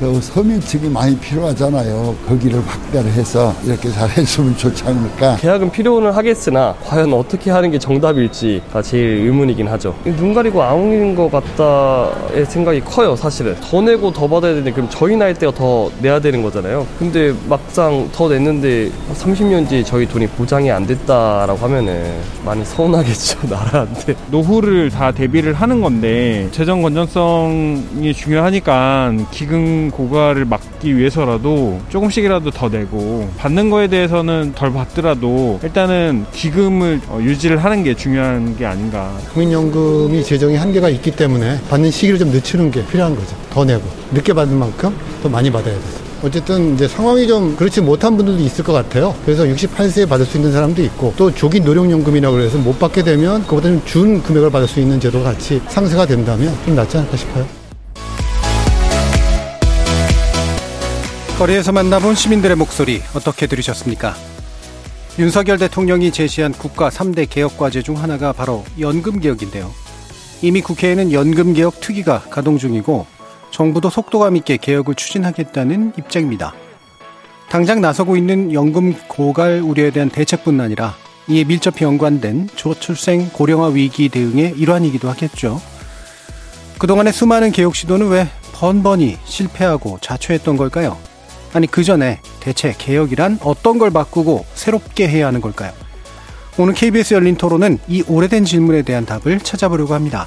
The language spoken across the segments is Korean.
그 서민층이 많이 필요하잖아요. 거기를 확대를 해서 이렇게 잘 했으면 좋지 않을까. 계약은 필요는 하겠으나 과연 어떻게 하는 게 정답일지가 제일 의문이긴 하죠. 눈 가리고 아웅인 것 같다의 생각이 커요, 사실은. 더 내고 더 받아야 되는데 그럼 저희 나이 때가 더 내야 되는 거잖아요. 근데 막상 더 냈는데 30년 뒤에 저희 돈이 보장이 안 됐다라고 하면은 많이 서운하겠죠, 나라한테. 노후를 다 대비를 하는 건데 재정 건전성이 중요하니까 기금 고갈을 막기 위해서라도 조금씩이라도 더 내고 받는 거에 대해서는 덜 받더라도 일단은 기금을 어, 유지를 하는 게 중요한 게 아닌가. 국민연금이 재정이 한계가 있기 때문에 받는 시기를 좀 늦추는 게 필요한 거죠. 더 내고 늦게 받는 만큼 더 많이 받아야 돼요. 어쨌든 이제 상황이 좀 그렇지 못한 분들도 있을 것 같아요. 그래서 68세에 받을 수 있는 사람도 있고 또 조기 노령연금이라고 해서 못 받게 되면 그보다 좀 준 금액을 받을 수 있는 제도가 같이 상세가 된다면 좀 낫지 않을까 싶어요. 거리에서 만나본 시민들의 목소리 어떻게 들으셨습니까? 윤석열 대통령이 제시한 국가 3대 개혁 과제 중 하나가 바로 연금 개혁인데요. 이미 국회에는 연금 개혁 특위가 가동 중이고 정부도 속도감 있게 개혁을 추진하겠다는 입장입니다. 당장 나서고 있는 연금 고갈 우려에 대한 대책뿐 아니라 이에 밀접히 연관된 저출생 고령화 위기 대응의 일환이기도 하겠죠. 그동안의 수많은 개혁 시도는 왜 번번이 실패하고 자초했던 걸까요? 아니 그 전에 대체 개혁이란 어떤 걸 바꾸고 새롭게 해야 하는 걸까요? 오늘 KBS 열린 토론은 이 오래된 질문에 대한 답을 찾아보려고 합니다.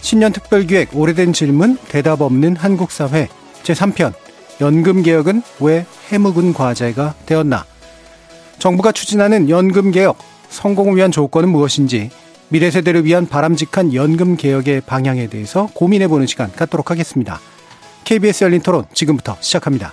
신년 특별기획 오래된 질문 대답 없는 한국 사회 제3편 연금 개혁은 왜 해묵은 과제가 되었나? 정부가 추진하는 연금 개혁 성공을 위한 조건은 무엇인지 미래 세대를 위한 바람직한 연금 개혁의 방향에 대해서 고민해 보는 시간 갖도록 하겠습니다. KBS 열린 토론 지금부터 시작합니다.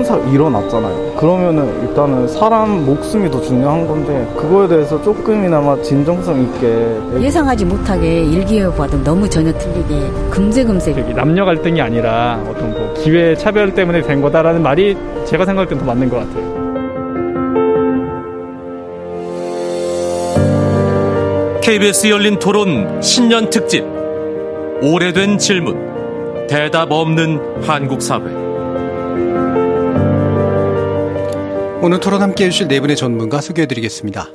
참사 일어났잖아요. 그러면은 일단은 사람 목숨이 더 중요한 건데 그거에 대해서 조금이나마 진정성 있게 예상하지 못하게 일기예보와도 너무 전혀 틀리게 금세금세 남녀 갈등이 아니라 어떤 뭐 기회 차별 때문에 된 거다라는 말이 제가 생각할 땐 더 맞는 것 같아요. KBS 열린 토론 신년 특집 오래된 질문 대답 없는 한국 사회 오늘 토론 함께 해주실 네 분의 전문가 소개해드리겠습니다.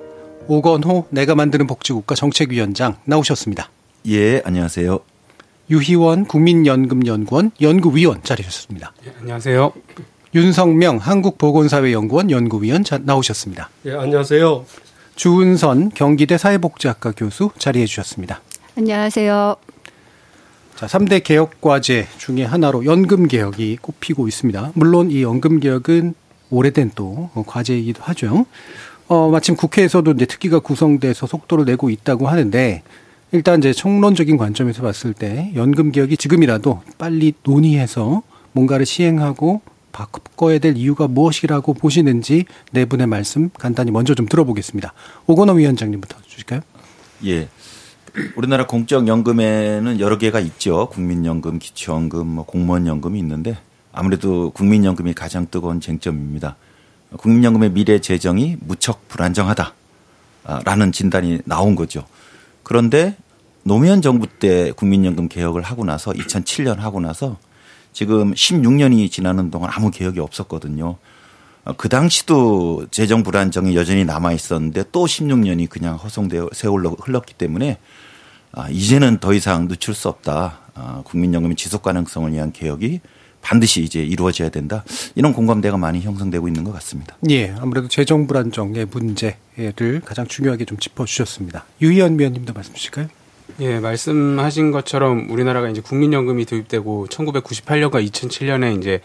오건호 내가 만드는 복지국가 정책위원장 나오셨습니다. 예, 안녕하세요. 유희원 국민연금연구원 연구위원 자리하셨습니다. 예, 안녕하세요. 윤성명 한국보건사회연구원 연구위원 자, 나오셨습니다. 예, 안녕하세요. 주은선 경기대 사회복지학과 교수 자리해 주셨습니다. 안녕하세요. 자, 3대 개혁 과제 중에 하나로 연금 개혁이 꼽히고 있습니다. 물론 이 연금 개혁은 오래된 또 과제이기도 하죠. 어, 마침 국회에서도 이제 특위가 구성돼서 속도를 내고 있다고 하는데 일단 이제 총론적인 관점에서 봤을 때 연금 개혁이 지금이라도 빨리 논의해서 뭔가를 시행하고 바꿔야 될 이유가 무엇이라고 보시는지 네 분의 말씀 간단히 먼저 좀 들어보겠습니다. 오건호 위원장님부터 주실까요? 예. 우리나라 공적연금에는 여러 개가 있죠. 국민연금, 기초연금, 뭐 공무원연금이 있는데 아무래도 국민연금이 가장 뜨거운 쟁점입니다. 국민연금의 미래 재정이 무척 불안정하다라는 진단이 나온 거죠. 그런데 노무현 정부 때 국민연금 개혁을 하고 나서 2007년 하고 나서 지금 16년이 지나는 동안 아무 개혁이 없었거든요. 그 당시도 재정 불안정이 여전히 남아 있었는데 또 16년이 그냥 허송되어 세월로 흘렀기 때문에 아, 이제는 더 이상 늦출 수 없다. 아, 국민연금의 지속 가능성을 위한 개혁이 반드시 이제 이루어져야 된다. 이런 공감대가 많이 형성되고 있는 것 같습니다. 예, 아무래도 재정 불안정의 문제를 가장 중요하게 좀 짚어주셨습니다. 유희연 위원님도 말씀 주실까요? 예, 말씀하신 것처럼 우리나라가 이제 국민연금이 도입되고 1998년과 2007년에 이제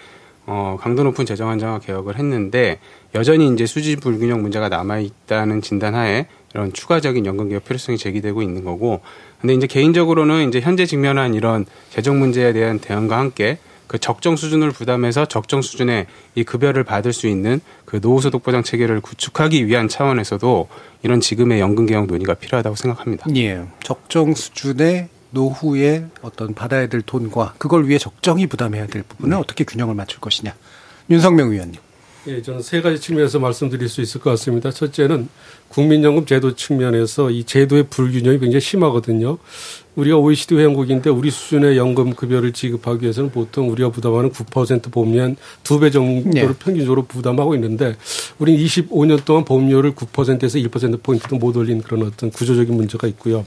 어, 강도 높은 재정 안정화 개혁을 했는데 여전히 이제 수지 불균형 문제가 남아 있다는 진단하에 이런 추가적인 연금 개혁 필요성이 제기되고 있는 거고 근데 이제 개인적으로는 이제 현재 직면한 이런 재정 문제에 대한 대응과 함께 그 적정 수준을 부담해서 적정 수준의 이 급여를 받을 수 있는 그 노후소득 보장 체계를 구축하기 위한 차원에서도 이런 지금의 연금 개혁 논의가 필요하다고 생각합니다. 예. 적정 수준의 노후에 어떤 받아야 될 돈과 그걸 위해 적정히 부담해야 될 부분을 네. 어떻게 균형을 맞출 것이냐. 윤석명 위원님. 예, 저는 세 가지 측면에서 말씀드릴 수 있을 것 같습니다. 첫째는 국민연금 제도 측면에서 이 제도의 불균형이 굉장히 심하거든요. 우리가 OECD 회원국인데 우리 수준의 연금 급여를 지급하기 위해서는 보통 우리가 부담하는 9% 보면 두배 정도를 네. 평균적으로 부담하고 있는데 우리는 25년 동안 보험료를 9%에서 1%포인트도 못 올린 그런 어떤 구조적인 문제가 있고요.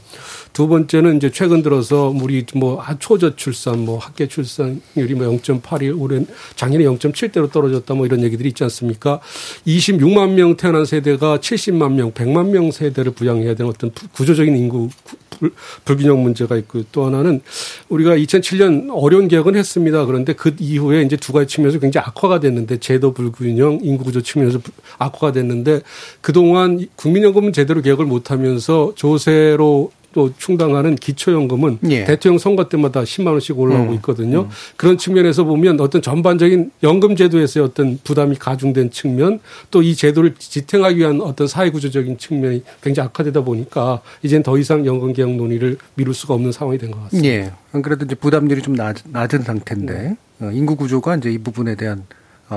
두 번째는 이제 최근 들어서 우리 뭐 초저출산, 뭐 학계 출산율이 뭐 0.8이 올해 작년에 0.7대로 떨어졌다 뭐 이런 얘기들이 있지 않습니까? 26만 명 태어난 세대가 70만 명, 100만 명 세대를 부양해야 되는 어떤 구조적인 인구 불- 불균형 문제 가 있고 또 하나는 우리가 2007년 어려운 개혁은 했습니다. 그런데 그 이후에 이제 두 가지 측면에서 굉장히 악화가 됐는데 제도 불균형, 인구 구조 측면에서 불- 악화가 됐는데 그동안 국민연금은 제대로 개혁을 못 하면서 조세로 또 충당하는 기초연금은 예. 대통령 선거 때마다 10만 원씩 올라오고 음. 있거든요. 그런 측면에서 보면 어떤 전반적인 연금 제도에서의 어떤 부담이 가중된 측면 또 이 제도를 지탱하기 위한 어떤 사회구조적인 측면이 굉장히 악화되다 보니까 이젠 더 이상 연금 개혁 논의를 미룰 수가 없는 상황이 된 것 같습니다. 예. 안 그래도 이제 부담률이 좀 낮, 낮은 상태인데 어, 인구 구조가 이제 이 부분에 대한 어,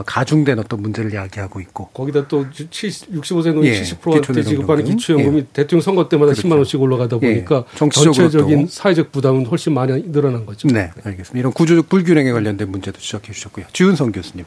가중된 어떤 문제를 야기하고 있고 거기다 또 70, 65세 노인 예, 70%한테 기초노동요금. 지급하는 기초연금이 대통령 선거 때마다 그렇죠. 10만 원씩 올라가다 예, 보니까 정치적으로 전체적인 또. 사회적 부담은 훨씬 많이 늘어난 거죠. 네, 알겠습니다. 이런 구조적 불균형에 관련된 문제도 지적해 주셨고요. 지훈성 교수님.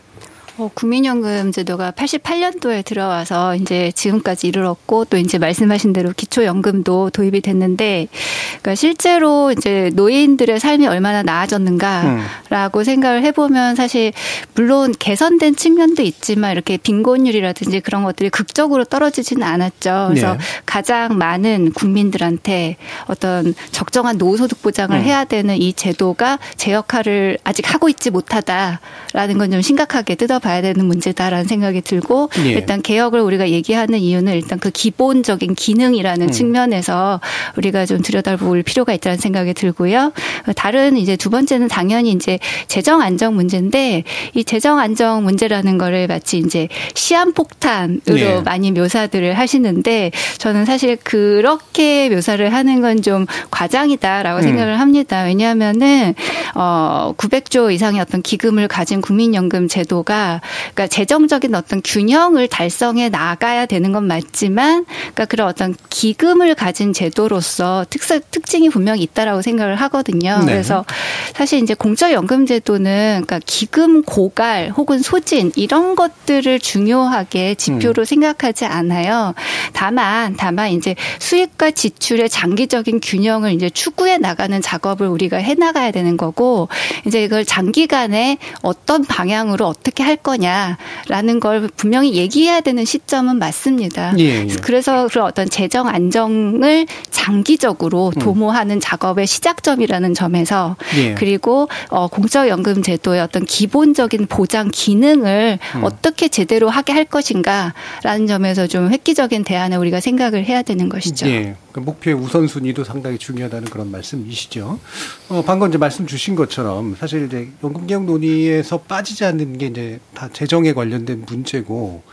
어, 국민연금 제도가 88년도에 들어와서 이제 지금까지 이르렀고 또 이제 말씀하신 대로 기초연금도 도입이 됐는데 그러니까 실제로 이제 노인들의 삶이 얼마나 나아졌는가라고 생각을 해보면 사실 물론 개선된 측면도 있지만 이렇게 빈곤율이라든지 그런 것들이 극적으로 떨어지지는 않았죠. 그래서 네. 가장 많은 국민들한테 어떤 적정한 노후소득 보장을 음. 해야 되는 이 제도가 제 역할을 아직 하고 있지 못하다라는 건 좀 심각하게 뜯어봐 야 되는 문제다라는 생각이 들고 예. 일단 개혁을 우리가 얘기하는 이유는 일단 그 기본적인 기능이라는 음. 측면에서 우리가 좀 들여다볼 필요가 있다는 생각이 들고요. 다른 이제 두 번째는 당연히 이제 재정 안정 문제인데 이 재정 안정 문제라는 거를 마치 이제 시한 폭탄으로 네. 많이 묘사들을 하시는데 저는 사실 그렇게 묘사를 하는 건 좀 과장이다라고 음. 생각을 합니다. 왜냐하면은 어 900조 이상의 어떤 기금을 가진 국민연금 제도가 그러니까 재정적인 어떤 균형을 달성해 나가야 되는 건 맞지만 그러니까 그런 어떤 기금을 가진 제도로서 특색 특징이 분명히 있다라고 생각을 하거든요. 네. 그래서 사실 이제 공적연금 제도는 그러니까 기금 고갈 혹은 소진 이런 것들을 중요하게 지표로 생각하지 않아요. 다만 다만 이제 수익과 지출의 장기적인 균형을 이제 추구해 나가는 작업을 우리가 해 나가야 되는 거고 이제 이걸 장기간에 어떤 방향으로 어떻게 할 거냐라는 걸 분명히 얘기해야 되는 시점은 맞습니다. 예, 예. 그래서 그런 어떤 재정 안정을 장기적으로 도모하는 작업의 시작점이라는 점에서 예. 그리고 어 공적연금 제도의 어떤 기본적인 보장 기능을 음. 어떻게 제대로 하게 할 것인가라는 점에서 좀 획기적인 대안을 우리가 생각을 해야 되는 것이죠. 예. 그 목표의 우선순위도 상당히 중요하다는 그런 말씀이시죠. 어, 방금 이제 말씀 주신 것처럼 사실 이제 연금 개혁 논의에서 빠지지 않는 게 이제 다 재정에 관련된 문제고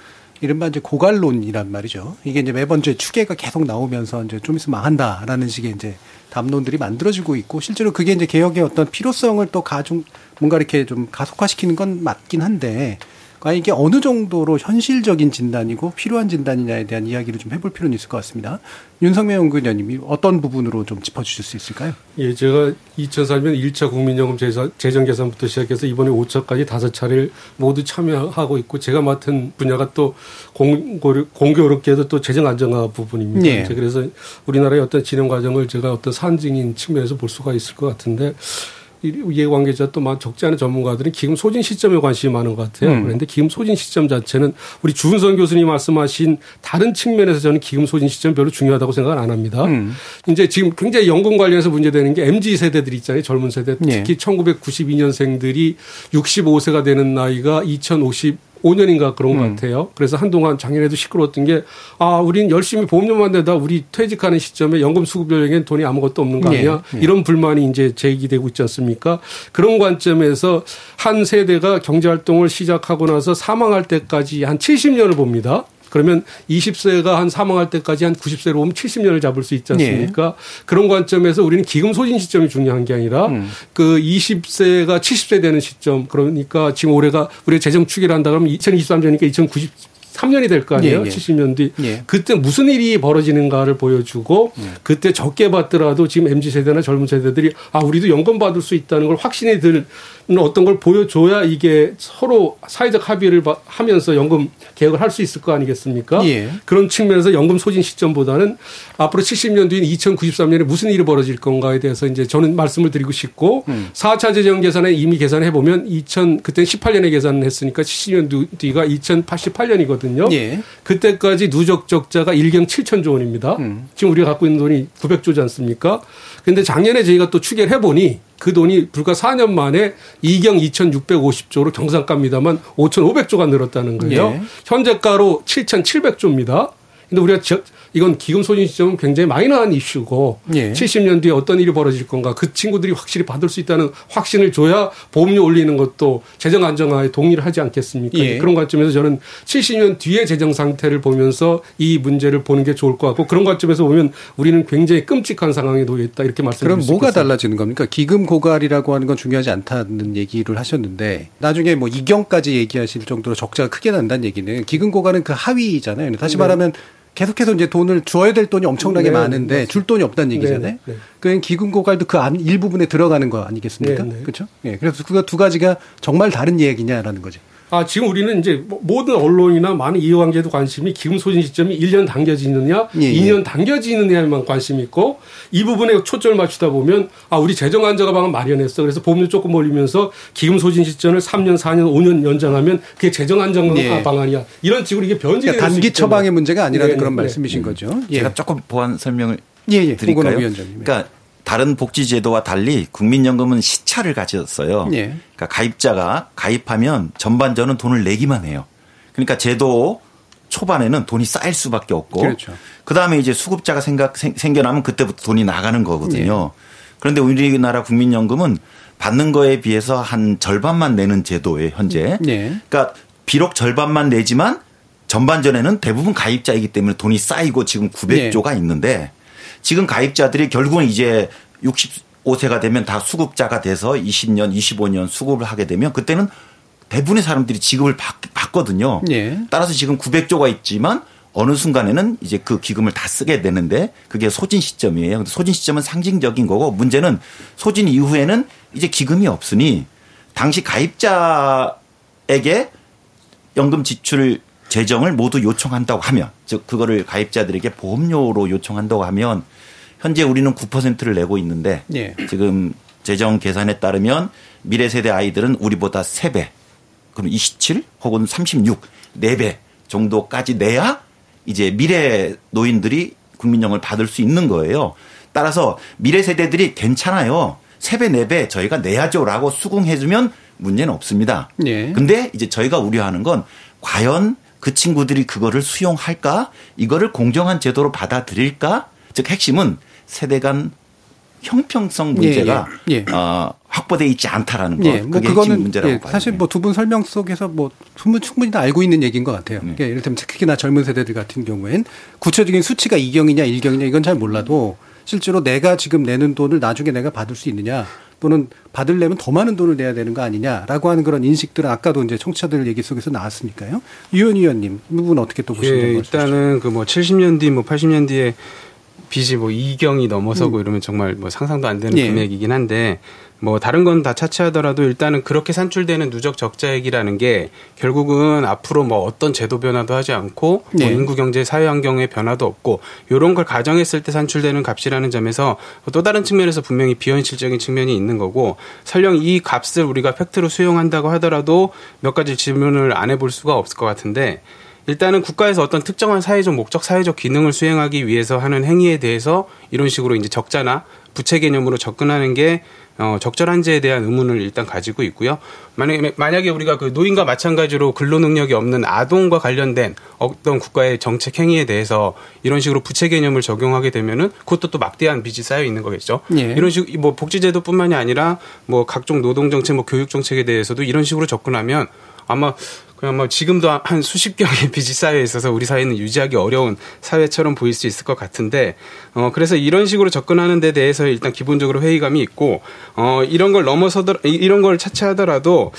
이른바 이제 고갈론이란 말이죠. 이게 이제 매번 이제 추계가 계속 나오면서 이제 좀 있으면 망한다라는 식의 이제 담론들이 만들어지고 있고 실제로 그게 이제 개혁의 어떤 필요성을 또 가중 뭔가 이렇게 좀 가속화시키는 건 맞긴 한데 과연 이게 어느 정도로 현실적인 진단이고 필요한 진단이냐에 대한 이야기를 좀 해볼 필요는 있을 것 같습니다. 윤석명 연구위원님이 어떤 부분으로 좀 짚어주실 수 있을까요? 예, 제가 2004년 1차 국민연금 재정 계산부터 시작해서 이번에 5차까지 다섯 차례를 모두 참여하고 있고 제가 맡은 분야가 또 공고, 공교롭게도 또 재정 안정화 부분입니다. 예. 그래서 우리나라의 어떤 진행 과정을 제가 어떤 산증인 측면에서 볼 수가 있을 것 같은데 이 이해관계자 또막 적지 않은 전문가들은 기금 소진 시점에 관심이 많은 것 같아요. 음. 그런데 기금 소진 시점 자체는 우리 주은선 교수님 말씀하신 다른 측면에서 저는 기금 소진 시점 별로 중요하다고 생각을 안 합니다. 음. 이제 지금 굉장히 연금 관련해서 문제되는 게 MZ 세대들이 있잖아요. 젊은 세대. 예. 특히 1992년생들이 65세가 되는 나이가 2050 5년인가 그런 것 같아요. 그래서 한동안 작년에도 시끄러웠던 게, 아, 우린 열심히 보험료만 내다 우리 퇴직하는 시점에 연금 수급 연령엔 돈이 아무것도 없는 거 아니야? 예, 예. 이런 불만이 이제 제기되고 있지 않습니까? 그런 관점에서 한 세대가 경제활동을 시작하고 나서 사망할 때까지 한 70년을 봅니다. 그러면 20세가 한 사망할 때까지 한 90세로 보면 70년을 잡을 수 있지 않습니까? 그런 관점에서 우리는 기금 소진 시점이 중요한 게 아니라 그 20세가 70세 되는 시점 그러니까 지금 올해가 우리가 재정 추계를 한다 그러면 2023년이니까 2093년이 될 거 아니에요? 예, 예. 70년 뒤. 예. 그때 무슨 일이 벌어지는가를 보여주고 그때 적게 받더라도 지금 MZ 세대나 젊은 세대들이 아 우리도 연금 받을 수 있다는 걸 확신이 드는 어떤 걸 보여줘야 이게 서로 사회적 합의를 바- 하면서 연금 개혁을 할 수 있을 거 아니겠습니까? 예. 그런 측면에서 연금 소진 시점보다는 앞으로 70년 뒤인 2093년에 무슨 일이 벌어질 건가에 대해서 이제 저는 말씀을 드리고 싶고 음. 4차 4차 재정 계산에 이미 계산해 보면 2000 그때 18년에 계산을 했으니까 70년 뒤가 2088년이거든요. 예. 그때까지 누적 적자가 1경 7천조 원입니다. 음. 지금 우리가 갖고 있는 돈이 900조지 않습니까? 근데 작년에 저희가 또 추계를 해보니 그 돈이 불과 4년 만에 2경 2,650조로 경상가입니다만 5,500조가 늘었다는 거예요. 예. 현재가로 7,700조입니다. 근데 우리가 저- 이건 기금 소진 시점은 굉장히 마이너한 이슈고 예. 70년 뒤에 어떤 일이 벌어질 건가 그 친구들이 확실히 받을 수 있다는 확신을 줘야 보험료 올리는 것도 재정 안정화에 동의를 하지 않겠습니까? 예. 그런 관점에서 저는 70년 뒤의 재정 상태를 보면서 이 문제를 보는 게 좋을 것 같고 그런 관점에서 보면 우리는 굉장히 끔찍한 상황에 놓여 있다 이렇게 말씀드릴 그럼 수 뭐가 있겠습니다. 달라지는 겁니까? 기금 고갈이라고 하는 건 중요하지 않다는 얘기를 하셨는데 나중에 뭐 이경까지 얘기하실 정도로 적자가 크게 난다는 얘기는 기금 고갈은 그 하위잖아요. 다시 네. 말하면 계속해서 이제 돈을 줘야 될 돈이 엄청나게 네, 많은데 맞습니다. 줄 돈이 없다는 얘기잖아요. 네, 네. 그냥 기금 고갈도 그 안 일부분에 들어가는 거 아니겠습니까? 네, 네. 그렇죠? 예. 그래서 그거 두 가지가 정말 다른 얘기냐라는 거죠. 아, 지금 우리는 이제 뭐 모든 언론이나 많은 이해관계도 관심이 기금 소진 시점이 1년 당겨지느냐, 예, 예. 2년 당겨지느냐에만 관심이 있고 이 부분에 초점을 맞추다 보면 아, 우리 재정 안정화 방안 마련했어. 그래서 보험료 조금 올리면서 기금 소진 시점을 3년, 4년, 5년 연장하면 그게 재정 안정화 예. 방안이야. 이런 식으로 이게 변질이 그러니까 단기 처방의. 문제가 아니라는 네, 그런 네, 말씀이신 거죠. 예. 제가 조금 보완 설명을 예, 예. 드릴까요? 그러니까 다른 복지 제도와 달리 국민연금은 시차를 가졌어요. 예. 그러니까 가입자가 가입하면 전반전은 돈을 내기만 해요. 그러니까 제도 초반에는 돈이 쌓일 수밖에 없고 그렇죠. 그다음에 이제 수급자가 생각 생, 생겨나면 그때부터 돈이 나가는 거거든요. 예. 그런데 우리나라 국민연금은 받는 거에 비해서 한 절반만 내는 제도예요, 현재. 예. 그러니까 비록 절반만 내지만 전반전에는 대부분 가입자이기 때문에 돈이 쌓이고 지금 900조가 네. 있는데 지금 가입자들이 결국은 이제 65세가 되면 다 수급자가 돼서 20년, 25년 수급을 하게 되면 그때는 대부분의 사람들이 지급을 받, 받거든요. 예. 따라서 지금 900조가 있지만 어느 순간에는 이제 그 기금을 다 쓰게 되는데 그게 소진 시점이에요. 근데 소진 시점은 상징적인 거고 문제는 소진 이후에는 이제 기금이 없으니 당시 가입자에게 연금 지출 재정을 모두 요청한다고 하면 즉 그거를 가입자들에게 보험료로 요청한다고 하면 현재 우리는 9%를 내고 있는데 예. 지금 재정 계산에 따르면 미래 세대 아이들은 우리보다 3배 그럼 27 혹은 36 4배 정도까지 내야 이제 미래 노인들이 국민연금을 받을 수 있는 거예요. 따라서 미래 세대들이 괜찮아요. 3배 4배 저희가 내야죠라고 수긍해 주면 문제는 없습니다. 예. 근데 이제 저희가 우려하는 건 과연 그 친구들이 그거를 수용할까? 이거를 공정한 제도로 받아들일까? 즉 핵심은 세대 간 형평성 문제가 예, 예. 어, 확보돼 있지 않다라는 거. 예, 뭐 그게 그거는 문제라고 예, 봐요. 사실 뭐 두 분 설명 속에서 뭐 충분히, 충분히 다 알고 있는 얘기인 것 같아요. 네. 그러니까 이를테면 특히나 젊은 세대들 같은 경우엔 구체적인 수치가 2경이냐 1경이냐 이건 잘 몰라도 실제로 내가 지금 내는 돈을 나중에 내가 받을 수 있느냐 또는 받으려면 더 많은 돈을 내야 되는 거 아니냐라고 하는 그런 인식들은 아까도 이제 청취자들 얘기 속에서 나왔으니까요. 유현 의원님, 이 부분 어떻게 또 보시는 예, 거죠? 일단은 그 뭐 70년 뒤, 뭐 80년 뒤에 빚이 뭐 2경이 넘어서고 이러면 정말 뭐 상상도 안 되는 음. 예. 금액이긴 한데 뭐 다른 건 다 차치하더라도 일단은 그렇게 산출되는 누적 적자액이라는 게 결국은 앞으로 뭐 어떤 제도 변화도 하지 않고 뭐 예. 인구 경제 사회 환경의 변화도 없고 요런 걸 가정했을 때 산출되는 값이라는 점에서 또 다른 측면에서 분명히 비현실적인 측면이 있는 거고 설령 이 값을 우리가 팩트로 수용한다고 하더라도 몇 가지 질문을 안 해볼 수가 없을 것 같은데 일단은 국가에서 어떤 특정한 사회적 목적, 사회적 기능을 수행하기 위해서 하는 행위에 대해서 이런 식으로 이제 적자나 부채 개념으로 접근하는 게 어, 적절한지에 대한 의문을 일단 가지고 있고요. 만약에, 만약에 우리가 그 노인과 마찬가지로 근로 능력이 없는 아동과 관련된 어떤 국가의 정책 행위에 대해서 이런 식으로 부채 개념을 적용하게 되면은 그것도 또 막대한 빚이 쌓여 있는 거겠죠. 예. 이런 식, 뭐 복지제도뿐만이 아니라 뭐 각종 노동 정책, 뭐 교육 정책에 대해서도 이런 식으로 접근하면 아마 그냥 뭐 지금도 한 수십 경의 빚이 쌓여 있어서 우리 사회는 유지하기 어려운 사회처럼 보일 수 있을 것 같은데 어 그래서 이런 식으로 접근하는 데 대해서 일단 기본적으로 회의감이 있고 어 이런 걸 넘어서더 이런 걸 차치하더라도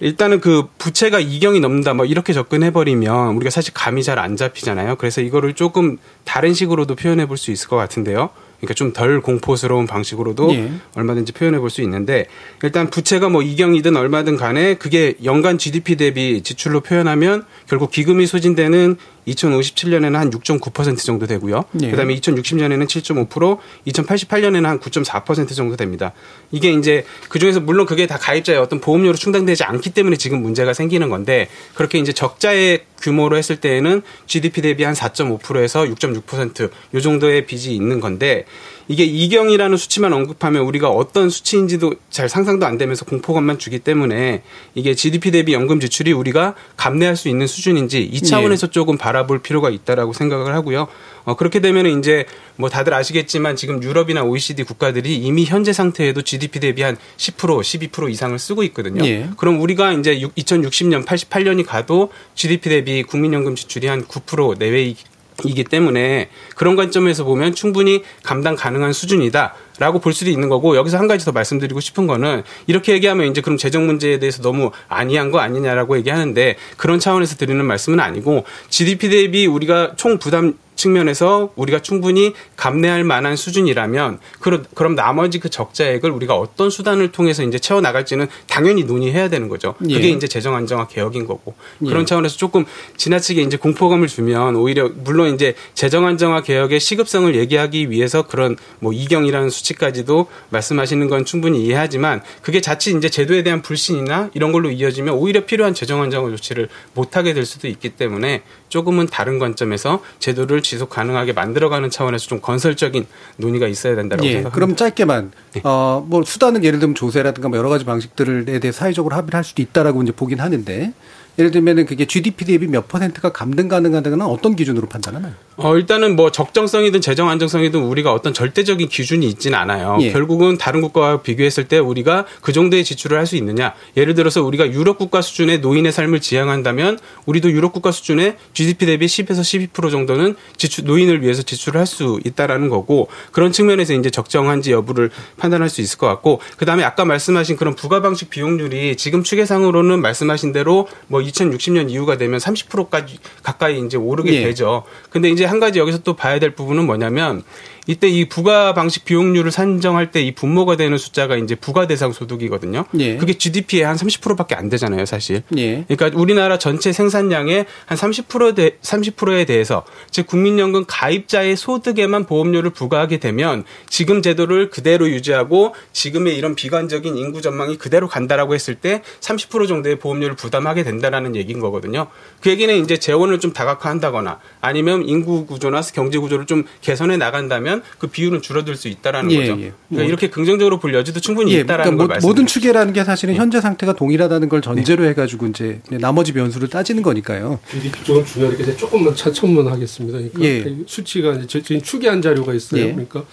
일단은 그 부채가 이경이 넘는다 뭐 이렇게 접근해 버리면 우리가 사실 감이 잘 안 잡히잖아요. 그래서 이거를 조금 다른 식으로도 표현해 볼 수 있을 것 같은데요. 그러니까 좀 덜 공포스러운 방식으로도 예. 얼마든지 표현해 볼 수 있는데 일단 부채가 뭐 이경이든 얼마든 간에 그게 연간 GDP 대비 지출로 표현하면 결국 기금이 소진되는 2057년에는 한 6.9% 정도 되고요. 예. 그다음에 2060년에는 7.5%, 2088년에는 한 9.4% 정도 됩니다. 이게 이제 그 중에서 물론 그게 다 가입자의 어떤 보험료로 충당되지 않기 때문에 지금 문제가 생기는 건데 그렇게 이제 적자의 규모로 했을 때에는 GDP 대비 한 4.5%에서 6.6%요 정도의 빚이 있는 건데 이게 이경이라는 수치만 언급하면 우리가 어떤 수치인지도 잘 상상도 안 되면서 공포감만 주기 때문에 이게 GDP 대비 연금 지출이 우리가 감내할 수 있는 수준인지 이 차원에서 조금 바라볼 필요가 있다라고 생각을 하고요. 어, 그렇게 되면 이제 뭐 다들 아시겠지만 지금 유럽이나 OECD 국가들이 이미 현재 상태에도 GDP 대비 한 10% 12% 이상을 쓰고 있거든요. 예. 그럼 우리가 이제 2060년 88년이 가도 GDP 대비 국민연금 지출이 한 9% 내외 이 이기 때문에 그런 관점에서 보면 충분히 감당 가능한 수준이다라고 볼 수도 있는 거고 여기서 한 가지 더 말씀드리고 싶은 거는 이렇게 얘기하면 이제 그럼 재정 문제에 대해서 너무 아니한 거 아니냐라고 얘기하는데 그런 차원에서 드리는 말씀은 아니고 GDP 대비 우리가 총 부담 측면에서 우리가 충분히 감내할 만한 수준이라면 그럼 그럼 나머지 그 적자액을 우리가 어떤 수단을 통해서 이제 채워 나갈지는 당연히 논의해야 되는 거죠. 예. 그게 이제 재정 안정화 개혁인 거고 예. 그런 차원에서 조금 지나치게 이제 공포감을 주면 오히려 물론 이제 재정 안정화 개혁의 시급성을 얘기하기 위해서 그런 뭐 이경이라는 수치까지도 말씀하시는 건 충분히 이해하지만 그게 자칫 이제 제도에 대한 불신이나 이런 걸로 이어지면 오히려 필요한 재정 안정화 조치를 못 하게 될 수도 있기 때문에 조금은 다른 관점에서 제도를 지속 가능하게 만들어가는 차원에서 좀 건설적인 논의가 있어야 된다고 예, 생각합니다. 그럼 짧게만 어, 뭐 수단은 예를 들면 조세라든가 뭐 여러 가지 방식들에 대해 사회적으로 합의를 할 수도 있다라고 이제 보긴 하는데 예를 들면은 그게 GDP 대비 몇 퍼센트가 감등 가능하다는 어떤 기준으로 판단하나요? 어, 일단은 뭐 적정성이든 재정 안정성이든 우리가 어떤 절대적인 기준이 있지는 않아요. 예. 결국은 다른 국가와 비교했을 때 우리가 그 정도의 지출을 할 수 있느냐. 예를 들어서 우리가 유럽 국가 수준의 노인의 삶을 지향한다면 우리도 유럽 국가 수준의 GDP 대비 10에서 12% 정도는 지출 노인을 위해서 지출을 할 수 있다라는 거고 그런 측면에서 이제 적정한지 여부를 판단할 수 있을 것 같고 그다음에 아까 말씀하신 그런 부가 방식 비용률이 지금 추계상으로는 말씀하신 대로 뭐 2060년 이후가 되면 30%까지 가까이 이제 오르게 예. 되죠. 근데 이제 한 가지 여기서 또 봐야 될 부분은 뭐냐면 이때 이 부가 방식 비용률을 산정할 때 이 분모가 되는 숫자가 이제 부가 대상 소득이거든요. 예. 그게 GDP의 한 30%밖에 안 되잖아요, 사실. 예. 그러니까 우리나라 전체 생산량의 한 30% 대, 30%에 대해서 즉 국민연금 가입자의 소득에만 보험료를 부과하게 되면 지금 제도를 그대로 유지하고 지금의 이런 비관적인 인구 전망이 그대로 간다라고 했을 때 30% 정도의 보험료를 부담하게 된다라는 얘기인 거거든요. 그 얘기는 이제 재원을 좀 다각화한다거나 아니면 인구 구조나 경제 구조를 좀 개선해 나간다면 그 비율은 줄어들 수 있다라는 예, 거죠. 예. 그러니까 이렇게 긍정적으로 볼 여지도 충분히 예, 있다라는 그러니까 걸 모- 말씀. 모든 추계라는 게 사실은 현재 상태가 동일하다는 걸 전제로 해가지고 이제 나머지 변수를 따지는 거니까요. GDP 좀 중요하니까 조금만 차첨만 하겠습니다. 그러니까 예. 수치가 이제 저- 지금 추계한 자료가 있어요. 예. 그러니까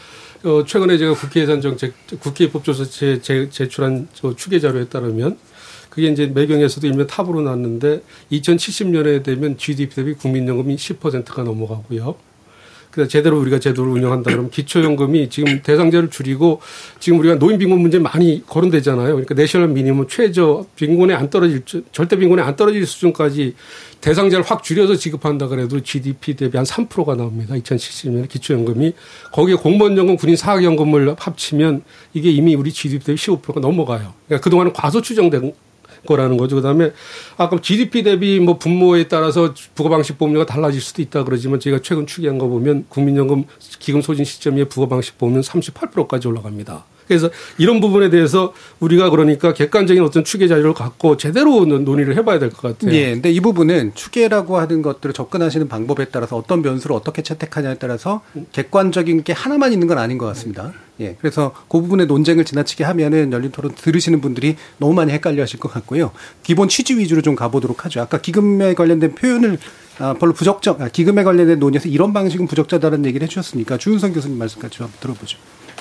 어, 최근에 제가 국회 예산정책 국회 입법조사 제, 제, 제출한 저 추계 자료에 따르면 그게 이제 매경에서도 일면 탑으로 났는데 2070년에 되면 GDP 대비 국민연금이 10%가 넘어가고요. 그 제대로 우리가 제도를 운영한다 그러면 기초연금이 지금 대상자를 줄이고 지금 우리가 노인 빈곤 문제 많이 거론되잖아요. 그러니까 내셔널 미니멈 최저 빈곤에 안 떨어질 수- 절대 빈곤에 안 떨어질 수준까지 대상자를 확 줄여서 지급한다 그래도 GDP 대비 한 3%가 나옵니다. 2070년에 기초연금이 거기에 공무원연금, 군인 사학연금을 합치면 이게 이미 우리 GDP 대비 15%가 넘어가요. 그러니까 그동안은 과소 추정된 거라는 거죠. 그다음에 아까 GDP 대비 뭐 분모에 따라서 부가방식 보험료가 달라질 수도 있다 그러지만 제가 최근 추계한 거 보면 국민연금 기금 소진 시점에 부가방식 보험은 38%까지 올라갑니다. 그래서 이런 부분에 대해서 우리가 그러니까 객관적인 어떤 추계 자료를 갖고 제대로 논- 논의를 해봐야 될 것 같아요. 예, 근데 이 부분은 추계라고 하는 것들을 접근하시는 방법에 따라서 어떤 변수를 어떻게 채택하냐에 따라서 객관적인 게 하나만 있는 건 아닌 것 같습니다. 예. 그래서 그 부분의 논쟁을 지나치게 하면은 열린 토론 들으시는 분들이 너무 많이 헷갈려 하실 것 같고요. 기본 취지 위주로 좀 가보도록 하죠. 아까 기금에 관련된 표현을 아, 별로 부적적, 아, 기금에 관련된 논의에서 이런 방식은 부적자다는 얘기를 해주셨으니까 주윤성 교수님 말씀까지 좀 들어보죠.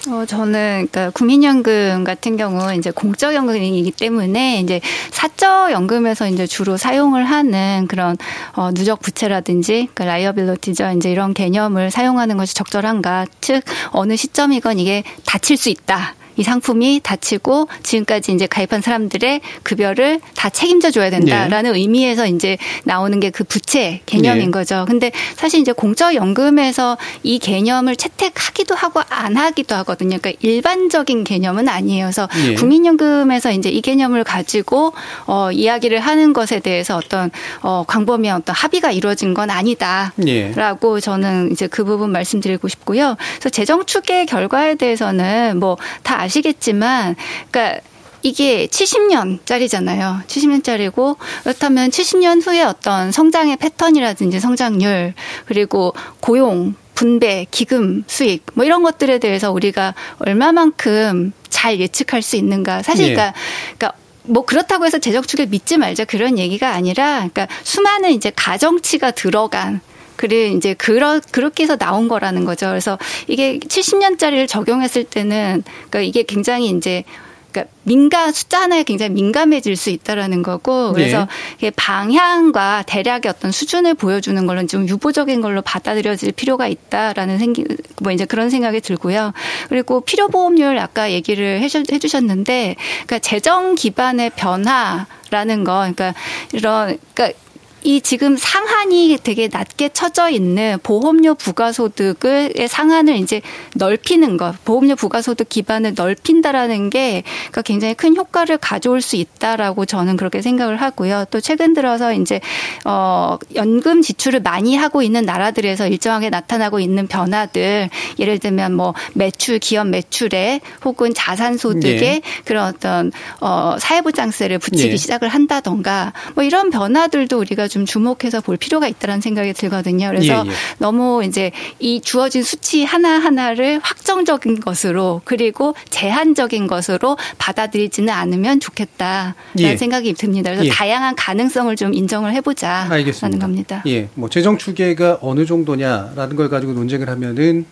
어, 저는, 그니까, 국민연금 같은 경우, 이제 공적 연금이기 때문에, 이제 사적 연금에서 이제 주로 사용을 하는 그런, 어, 누적 부채라든지, 그 liability죠. 이제 이런 개념을 사용하는 것이 적절한가. 즉, 어느 시점이건 이게 닫힐 수 있다. 이 상품이 닫히고 지금까지 이제 가입한 사람들의 급여를 다 책임져 줘야 된다라는 네. 의미에서 이제 나오는 게 그 부채 개념인 네. 거죠. 근데 사실 이제 공적연금에서 이 개념을 채택하기도 하고 안 하기도 하거든요. 그러니까 일반적인 개념은 아니에요. 그래서 네. 국민연금에서 이제 이 개념을 가지고 어 이야기를 하는 것에 대해서 어떤 어 광범위한 어떤 합의가 이루어진 건 아니다라고 네. 저는 이제 그 부분 말씀드리고 싶고요. 그래서 재정 추계 결과에 대해서는 뭐 다 아시겠지만, 그러니까 이게 70년짜리잖아요. 70년짜리고 그렇다면 70년 후에 어떤 성장의 패턴이라든지 성장률 그리고 고용 분배, 기금, 수익 뭐 이런 것들에 대해서 우리가 얼마만큼 잘 예측할 수 있는가. 사실 예. 그러니까, 그러니까 뭐 그렇다고 해서 재정 축을 믿지 말자 그런 얘기가 아니라 그러니까 수많은 이제 가정치가 들어간 그래 이제 그러 그렇게 해서 나온 거라는 거죠. 그래서 이게 70년짜리를 적용했을 때는 그러니까 이게 굉장히 이제 그러니까 민감 숫자 하나에 굉장히 민감해질 수 있다라는 거고 그래서 네. 방향과 대략의 어떤 수준을 보여주는 걸로 좀 유보적인 걸로 받아들여질 필요가 있다라는 생기 뭐 이제 그런 생각이 들고요. 그리고 필요 보험률 아까 얘기를 해주셨는데 그러니까 재정 기반의 변화라는 거 그러니까 이런 그러니까 이 지금 상한이 되게 낮게 쳐져 있는 보험료 부가소득의 상한을 이제 넓히는 것, 보험료 부가소득 기반을 넓힌다라는 게 그러니까 굉장히 큰 효과를 가져올 수 있다라고 저는 그렇게 생각을 하고요. 또 최근 들어서 이제 어 연금 지출을 많이 하고 있는 나라들에서 일정하게 나타나고 있는 변화들, 예를 들면 뭐 매출 기업 매출에 혹은 자산 소득에 네. 그런 어떤 어 사회보장세를 붙이기 네. 시작을 한다던가 뭐 이런 변화들도 우리가 좀 주목해서 볼 필요가 있다는 생각이 들거든요. 그래서 예, 예. 너무 이제 이 주어진 수치 하나 하나를 확정적인 것으로 그리고 제한적인 것으로 받아들이지는 않으면 좋겠다라는 예. 생각이 듭니다. 그래서 예. 다양한 가능성을 좀 인정을 해보자 라는 겁니다. 예, 뭐 재정 추계가 어느 정도냐라는 걸 가지고 논쟁을 하면은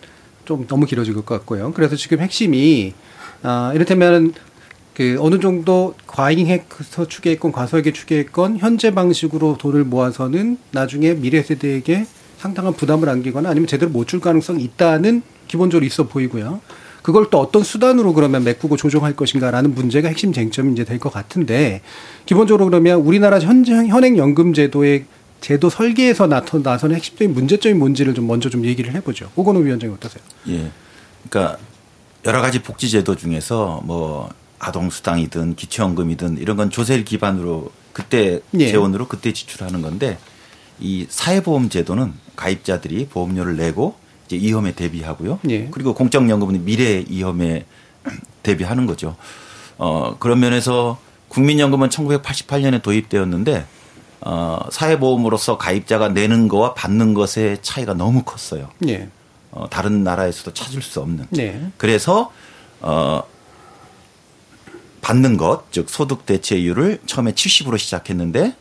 좀 너무 길어질 것 같고요. 그래서 지금 핵심이 아, 이를테면 그 어느 정도 과잉해서 추계했건 과소하게 추계했건 현재 방식으로 돈을 모아서는 나중에 미래 세대에게 상당한 부담을 안기거나 아니면 제대로 못 줄 가능성이 있다는 기본적으로 있어 보이고요. 그걸 또 어떤 수단으로 그러면 메꾸고 조정할 것인가라는 문제가 핵심 쟁점이 이제 될 것 같은데 기본적으로 그러면 우리나라 현재 현행 연금 제도의 제도 설계에서 나타나서는 핵심적인 문제점이 뭔지를 좀 먼저 좀 얘기를 해보죠. 오건호 위원장이 어떠세요? 예. 그러니까 여러 가지 복지 제도 중에서 뭐 아동수당이든 기초연금이든 이런 건 조세를 기반으로 그때 예. 재원으로 그때 지출하는 건데 이 사회보험 제도는 가입자들이 보험료를 내고 이제 위험에 대비하고요. 예. 그리고 공적연금은 미래 위험에 대비하는 거죠. 어, 그런 면에서 국민연금은 1988년에 도입되었는데 어, 사회보험으로서 가입자가 내는 거와 받는 것의 차이가 너무 컸어요. 예. 어, 다른 나라에서도 찾을 수 없는. 네. 그래서 어, 받는 것, 즉 소득 대체율을 처음에 70으로 시작했는데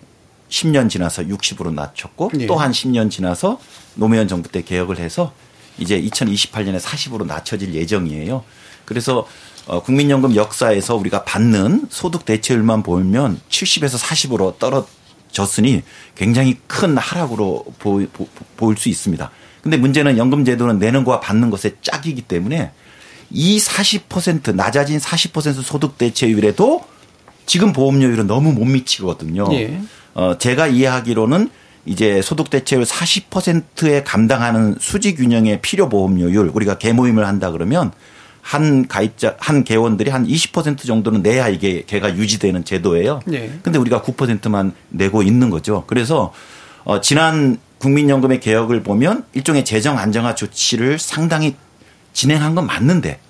10년 지나서 60으로 낮췄고 네. 또한 10년 지나서 노무현 정부 때 개혁을 해서 이제 2028년에 40으로 낮춰질 예정이에요. 그래서 어, 국민연금 역사에서 우리가 받는 소득 대체율만 보면 70에서 40으로 떨어졌으니 굉장히 큰 하락으로 보, 보, 보일 수 있습니다. 근데 문제는 연금 제도는 내는 거와 받는 것의 짝이기 때문에 이 40% 낮아진 40% 소득 대체율에도 지금 보험료율은 너무 못 미치거든요. 예. 어, 제가 이해하기로는 이제 소득 대체율 40%에 감당하는 수지 균형의 필요 보험료율 우리가 개모임을 한다 그러면 한 가입자 한 개원들이 한 20% 정도는 내야 이게 개가 유지되는 제도예요. 네. 근데 우리가 9%만 내고 있는 거죠. 그래서 어 지난 국민연금의 개혁을 보면 일종의 재정 안정화 조치를 상당히 진행한 건 맞는데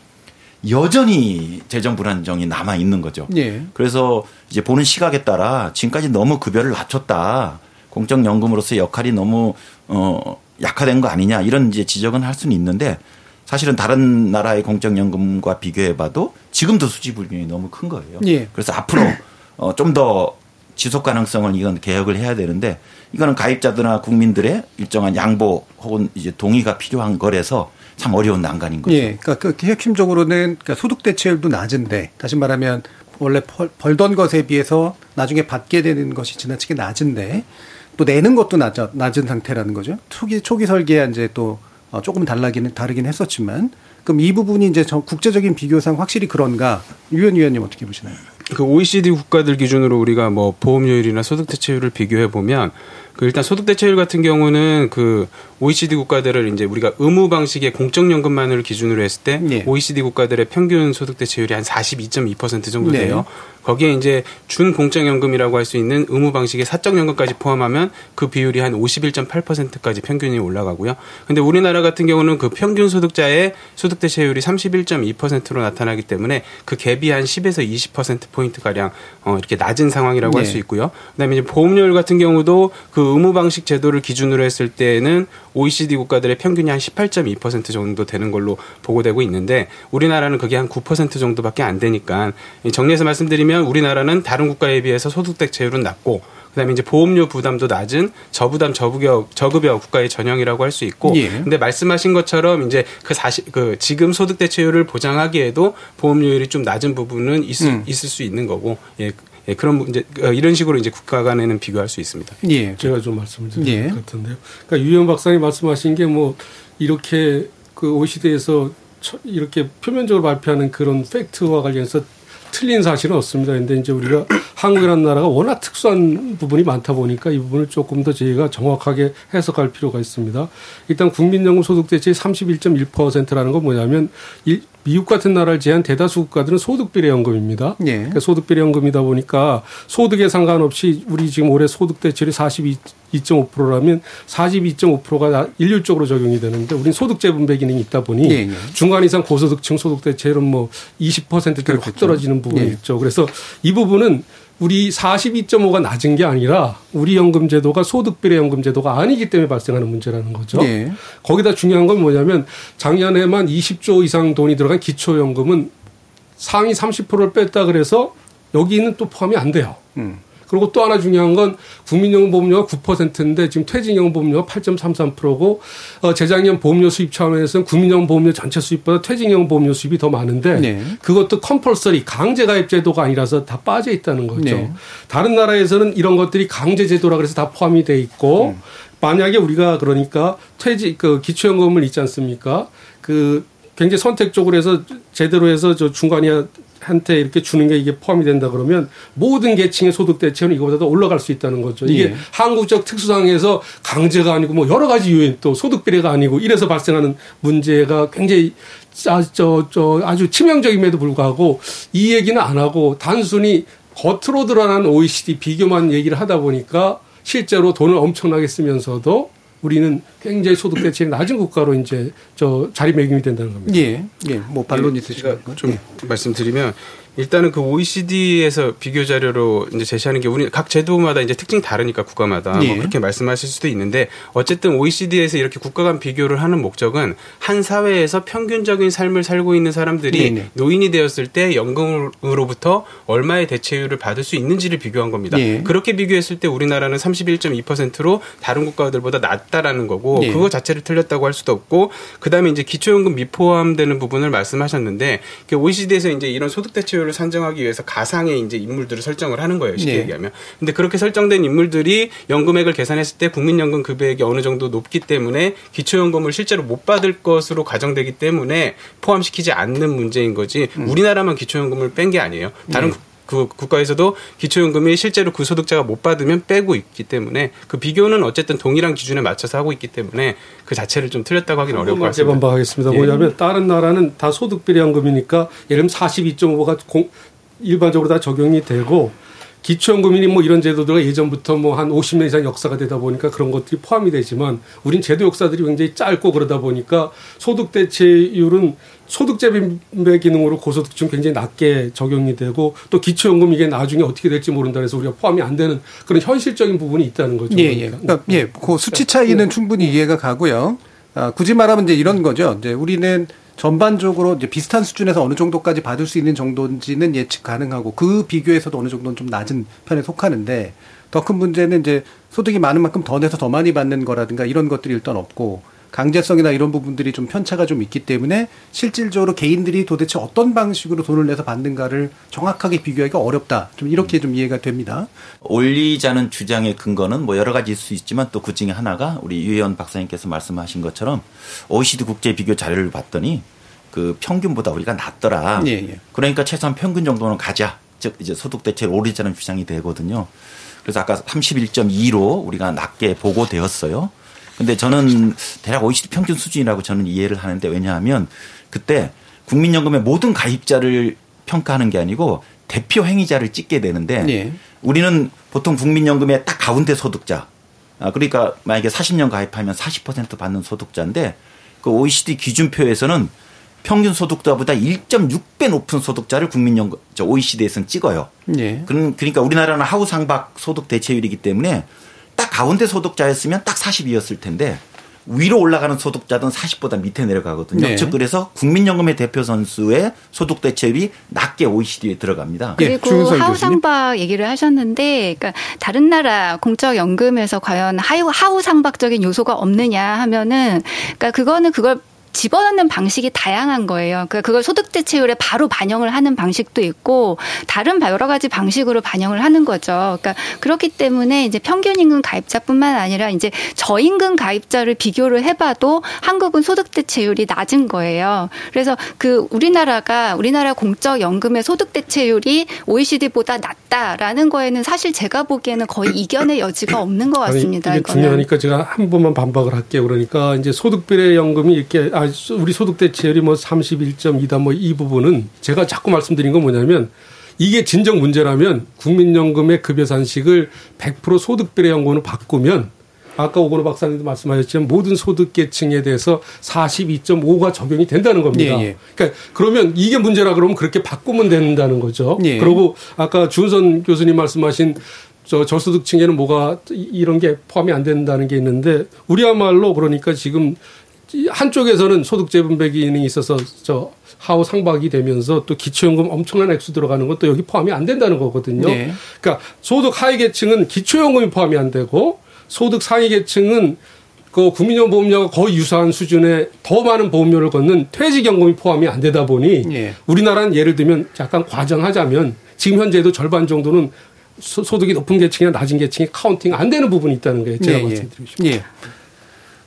여전히 재정 불안정이 남아 있는 거죠. 예. 그래서 이제 보는 시각에 따라 지금까지 너무 급여를 낮췄다. 공적연금으로서 역할이 너무 어 약화된 거 아니냐 이런 이제 지적은 할 수는 있는데 사실은 다른 나라의 공적연금과 비교해봐도 지금도 수지 불균이 너무 큰 거예요. 예. 그래서 앞으로 어, 좀 더 지속 가능성을 이건 개혁을 해야 되는데 이거는 가입자들이나 국민들의 일정한 양보 혹은 이제 동의가 필요한 거라서 참 어려운 난관인 거죠. 예. 그러니까 그 핵심적으로는 그러니까 소득 대체율도 낮은데 다시 말하면 원래 벌, 벌던 것에 비해서 나중에 받게 되는 것이 지나치게 낮은데 또 내는 것도 낮, 낮은 상태라는 거죠. 초기 초기 설계야 이제 또 어, 조금 달라기는 다르긴 했었지만 그럼 이 부분이 이제 저 국제적인 비교상 확실히 그런가 유현 위원님 어떻게 보시나요? 그 OECD 국가들 기준으로 우리가 뭐 보험료율이나 소득 대체율을 비교해 보면 그 일단 소득 대체율 같은 경우는 그 OECD 국가들을 이제 우리가 의무 방식의 공적 연금만을 기준으로 했을 때 네. OECD 국가들의 평균 소득 대체율이 한 42.2% 정도 네. 돼요. 거기에 이제 준 공적 연금이라고 할 수 있는 의무 방식의 사적 연금까지 포함하면 그 비율이 한 51.8%까지 평균이 올라가고요. 근데 우리나라 같은 경우는 그 평균 소득자의 소득 대체율이 31.2%로 나타나기 때문에 그 갭이 한 10에서 20% 포인트 가량 어 이렇게 낮은 상황이라고 할 네. 수 있고요. 그다음에 이제 보험료율 같은 경우도 그 의무 방식 제도를 기준으로 했을 때는 OECD 국가들의 평균이 한 18.2% 정도 되는 걸로 보고되고 있는데 우리나라는 그게 한 9% 정도밖에 안 되니까 이 정리해서 말씀드리면 우리나라는 다른 국가에 비해서 소득 대체율은 낮고 그다음에 이제 보험료 부담도 낮은 저부담 저급여 저급여 국가의 전형이라고 할 수 있고 예. 근데 말씀하신 것처럼 이제 그 사실 그 지금 소득 대체율을 보장하기에도 보험료율이 좀 낮은 부분은 있을, 음. 있을 수 있는 거고 예, 예 그런 문제 어, 이런 식으로 이제 국가 간에는 비교할 수 있습니다. 예. 제가 좀 말씀을 드릴 예. 것 같은데요. 그러니까 유영 박사님 말씀하신 게 뭐 이렇게 그 OECD에서 이렇게 표면적으로 발표하는 그런 팩트와 관련해서 틀린 사실은 없습니다. 근데 이제 우리가 한국이라는 나라가 워낙 특수한 부분이 많다 보니까 이 부분을 조금 더 저희가 정확하게 해석할 필요가 있습니다. 일단 국민연금 소득 대체 31.1%라는 건 뭐냐면 일- 미국 같은 나라를 제한 대다수 국가들은 소득 비례 연금입니다. 예. 그러니까 소득 비례 연금이다 보니까 소득에 상관없이 우리 지금 올해 소득 대출이 42.5%라면 42.5%가 일률적으로 적용이 되는데 우린 소득 재분배 기능이 있다 보니 예, 예. 중간 이상 고소득층 소득 대체율은 뭐 20%대로 확 떨어지는 부분이 예. 있죠. 그래서 이 부분은 우리 42.5가 낮은 게 아니라 우리 연금 제도가 소득 비례 연금 제도가 아니기 때문에 발생하는 문제라는 거죠. 예. 거기다 중요한 건 뭐냐면 작년에만 20조 이상 돈이 들어간 기초 연금은 상위 30%를 뺐다 그래서 여기는 또 포함이 안 돼요. 음. 그리고 또 하나 중요한 건 국민연금 보험료가 9%인데 지금 퇴직연금 보험료가 8.33%고 어, 재작년 보험료 수입 차원에서는 국민연금 보험료 전체 수입보다 퇴직연금 보험료 수입이 더 많은데 네. 그것도 컴펄서리 강제 가입 제도가 아니라서 다 빠져 있다는 거죠. 네. 다른 나라에서는 이런 것들이 강제 제도라 그래서 다 포함이 돼 있고 만약에 우리가 그러니까 퇴직 그 기초연금을 있지 않습니까? 그 굉장히 선택적으로 해서 제대로 해서 저 중간이 한테 이렇게 주는 게 이게 포함이 된다 그러면 모든 계층의 소득 대체는 이거보다 더 올라갈 수 있다는 거죠. 이게 예. 한국적 특수상에서 강제가 아니고 뭐 여러 가지 요인 또 소득 비례가 아니고 이래서 발생하는 문제가 굉장히 아, 저, 저 아주 치명적임에도 불구하고 이 얘기는 안 하고 단순히 겉으로 드러난 OECD 비교만 얘기를 하다 보니까 실제로 돈을 엄청나게 쓰면서도 우리는 굉장히 소득 대체율이 낮은 국가로 이제 저 자리매김이 된다는 겁니다. 예. 예. 뭐 반론 있으시면 좀 말씀드리면 일단은 그 OECD에서 비교 자료로 이제 제시하는 게 우리 각 제도마다 이제 특징이 다르니까 국가마다 예. 뭐 그렇게 말씀하실 수도 있는데 어쨌든 OECD에서 이렇게 국가 간 비교를 하는 목적은 한 사회에서 평균적인 삶을 살고 있는 사람들이 네네. 노인이 되었을 때 연금으로부터 얼마의 대체율을 받을 수 있는지를 비교한 겁니다. 예. 그렇게 비교했을 때 우리나라는 31.2%로 다른 국가들보다 낮다라는 거고 예. 그거 자체를 틀렸다고 할 수도 없고 그다음에 이제 기초연금 미포함되는 부분을 말씀하셨는데 그 OECD에서 이제 이런 소득 대체율 을 산정하기 위해서 가상의 이제 인물들을 설정을 하는 거예요. 쉽게 네. 얘기하면. 근데 그렇게 설정된 인물들이 연금액을 계산했을 때 국민연금 급여액이 어느 정도 높기 때문에 기초연금을 실제로 못 받을 것으로 가정되기 때문에 포함시키지 않는 문제인 거지 우리나라만 기초연금을 뺀 게 아니에요. 다른 네. 국- 그 국가에서도 기초연금이 실제로 그 소득자가 못 받으면 빼고 있기 때문에 그 비교는 어쨌든 동일한 기준에 맞춰서 하고 있기 때문에 그 자체를 좀 틀렸다고 하기는 어려울 것 같습니다. 재반박하겠습니다. 예. 뭐냐면 다른 나라는 다 소득비례연금이니까 예를 들면 42.5가 공, 일반적으로 다 적용이 되고 기초연금이니 뭐 이런 제도들가 예전부터 뭐 한 50년 이상 역사가 되다 보니까 그런 것들이 포함이 되지만 우린 제도 역사들이 굉장히 짧고 그러다 보니까 소득 대체율은 소득 재분배 기능으로 고소득층 굉장히 낮게 적용이 되고 또 기초연금 이게 나중에 어떻게 될지 모른다 해서 우리가 포함이 안 되는 그런 현실적인 부분이 있다는 거죠. 예, 예. 그러니까 예, 그 수치 차이는 충분히 이해가 가고요. 아, 굳이 말하면 이제 이런 거죠. 이제 우리는 전반적으로 이제 비슷한 수준에서 어느 정도까지 받을 수 있는 정도인지는 예측 가능하고 그 비교에서도 어느 정도는 좀 낮은 편에 속하는데 더 큰 문제는 이제 소득이 많은 만큼 더 내서 더 많이 받는 거라든가 이런 것들이 일단 없고 강제성이나 이런 부분들이 좀 편차가 좀 있기 때문에 실질적으로 개인들이 도대체 어떤 방식으로 돈을 내서 받는가를 정확하게 비교하기가 어렵다. 좀 이렇게 좀 이해가 됩니다. 올리자는 주장의 근거는 뭐 여러 가지일 수 있지만 또 그 중에 하나가 우리 유혜원 박사님께서 말씀하신 것처럼 OECD 국제 비교 자료를 봤더니 그 평균보다 우리가 낮더라. 예, 예. 그러니까 최소한 평균 정도는 가자. 즉 이제 소득 대체를 오르자는 주장이 되거든요. 그래서 아까 31.2로 우리가 낮게 보고되었어요. 근데 저는 대략 OECD 평균 수준이라고 저는 이해를 하는데 왜냐하면 그때 국민연금의 모든 가입자를 평가하는 게 아니고 대표 행위자를 찍게 되는데 네. 우리는 보통 국민연금의 딱 가운데 소득자. 아, 그러니까 만약에 40년 가입하면 40% 받는 소득자인데 그 OECD 기준표에서는 평균 소득자보다 1.6배 높은 소득자를 국민연금, 저 OECD에서는 찍어요. 예. 그런- 그러니까 우리나라는 하우 상박 소득 대체율이기 때문에 딱 가운데 소득자였으면 딱 40이었을 텐데 위로 올라가는 소득자든 40보다 밑에 내려가거든요. 네. 즉 그래서 국민연금의 대표 선수의 소득 대체율이 낮게 OECD에 들어갑니다. 그리고 하우상박 얘기를 하셨는데, 그러니까 다른 나라 공적 연금에서 과연 하우 하우상박적인 요소가 없느냐 하면은, 그러니까 그거는 그걸 집어넣는 방식이 다양한 거예요. 그러니까 그걸 소득 대체율에 바로 반영을 하는 방식도 있고 다른 여러 가지 방식으로 반영을 하는 거죠. 그러니까 그렇기 때문에 이제 평균 임금 가입자뿐만 아니라 이제 저임금 가입자를 비교를 해봐도 한국은 소득 대체율이 낮은 거예요. 그래서 그 우리나라가 우리나라 공적 연금의 소득 대체율이 OECD보다 낮다라는 거에는 사실 제가 보기에는 거의 이견의 여지가 없는 것 같습니다. 아니, 이게 이거는. 중요하니까 제가 한 번만 반박을 할게요. 그러니까 이제 소득비례 연금이 이렇게 아 우리 소득 대체율이 뭐 31.2다 뭐 이 부분은 제가 자꾸 말씀드린 건 뭐냐면 이게 진정 문제라면 국민연금의 급여 산식을 100% 소득비례 연금으로 바꾸면 아까 오건호 박사님도 말씀하셨지만 모든 소득 계층에 대해서 42.5가 적용이 된다는 겁니다. 예, 예. 그러니까 그러면 이게 문제라 그러면 그렇게 바꾸면 된다는 거죠. 예. 그리고 아까 주은선 교수님 말씀하신 저 저소득층에는 뭐가 이- 이런 게 포함이 안 된다는 게 있는데 우리야말로 그러니까 지금 이 한쪽에서는 소득 재분배 기능이 있어서 저 하우 상박이 되면서 또 기초연금 엄청난 액수 들어가는 것도 여기 포함이 안 된다는 거거든요. 네. 그러니까 소득 하위 계층은 기초연금이 포함이 안 되고 소득 상위 계층은 그 국민연금 보험료가 거의 유사한 수준의 더 많은 보험료를 걷는 퇴직연금이 포함이 안 되다 보니 예. 우리나라는 예를 들면 약간 과장하자면 지금 현재도 절반 정도는 소, 소득이 높은 계층이나 낮은 계층이 counting 안 되는 부분이 있다는 거예요. 제가 예, 예. 말씀드리고 싶습니다. 예.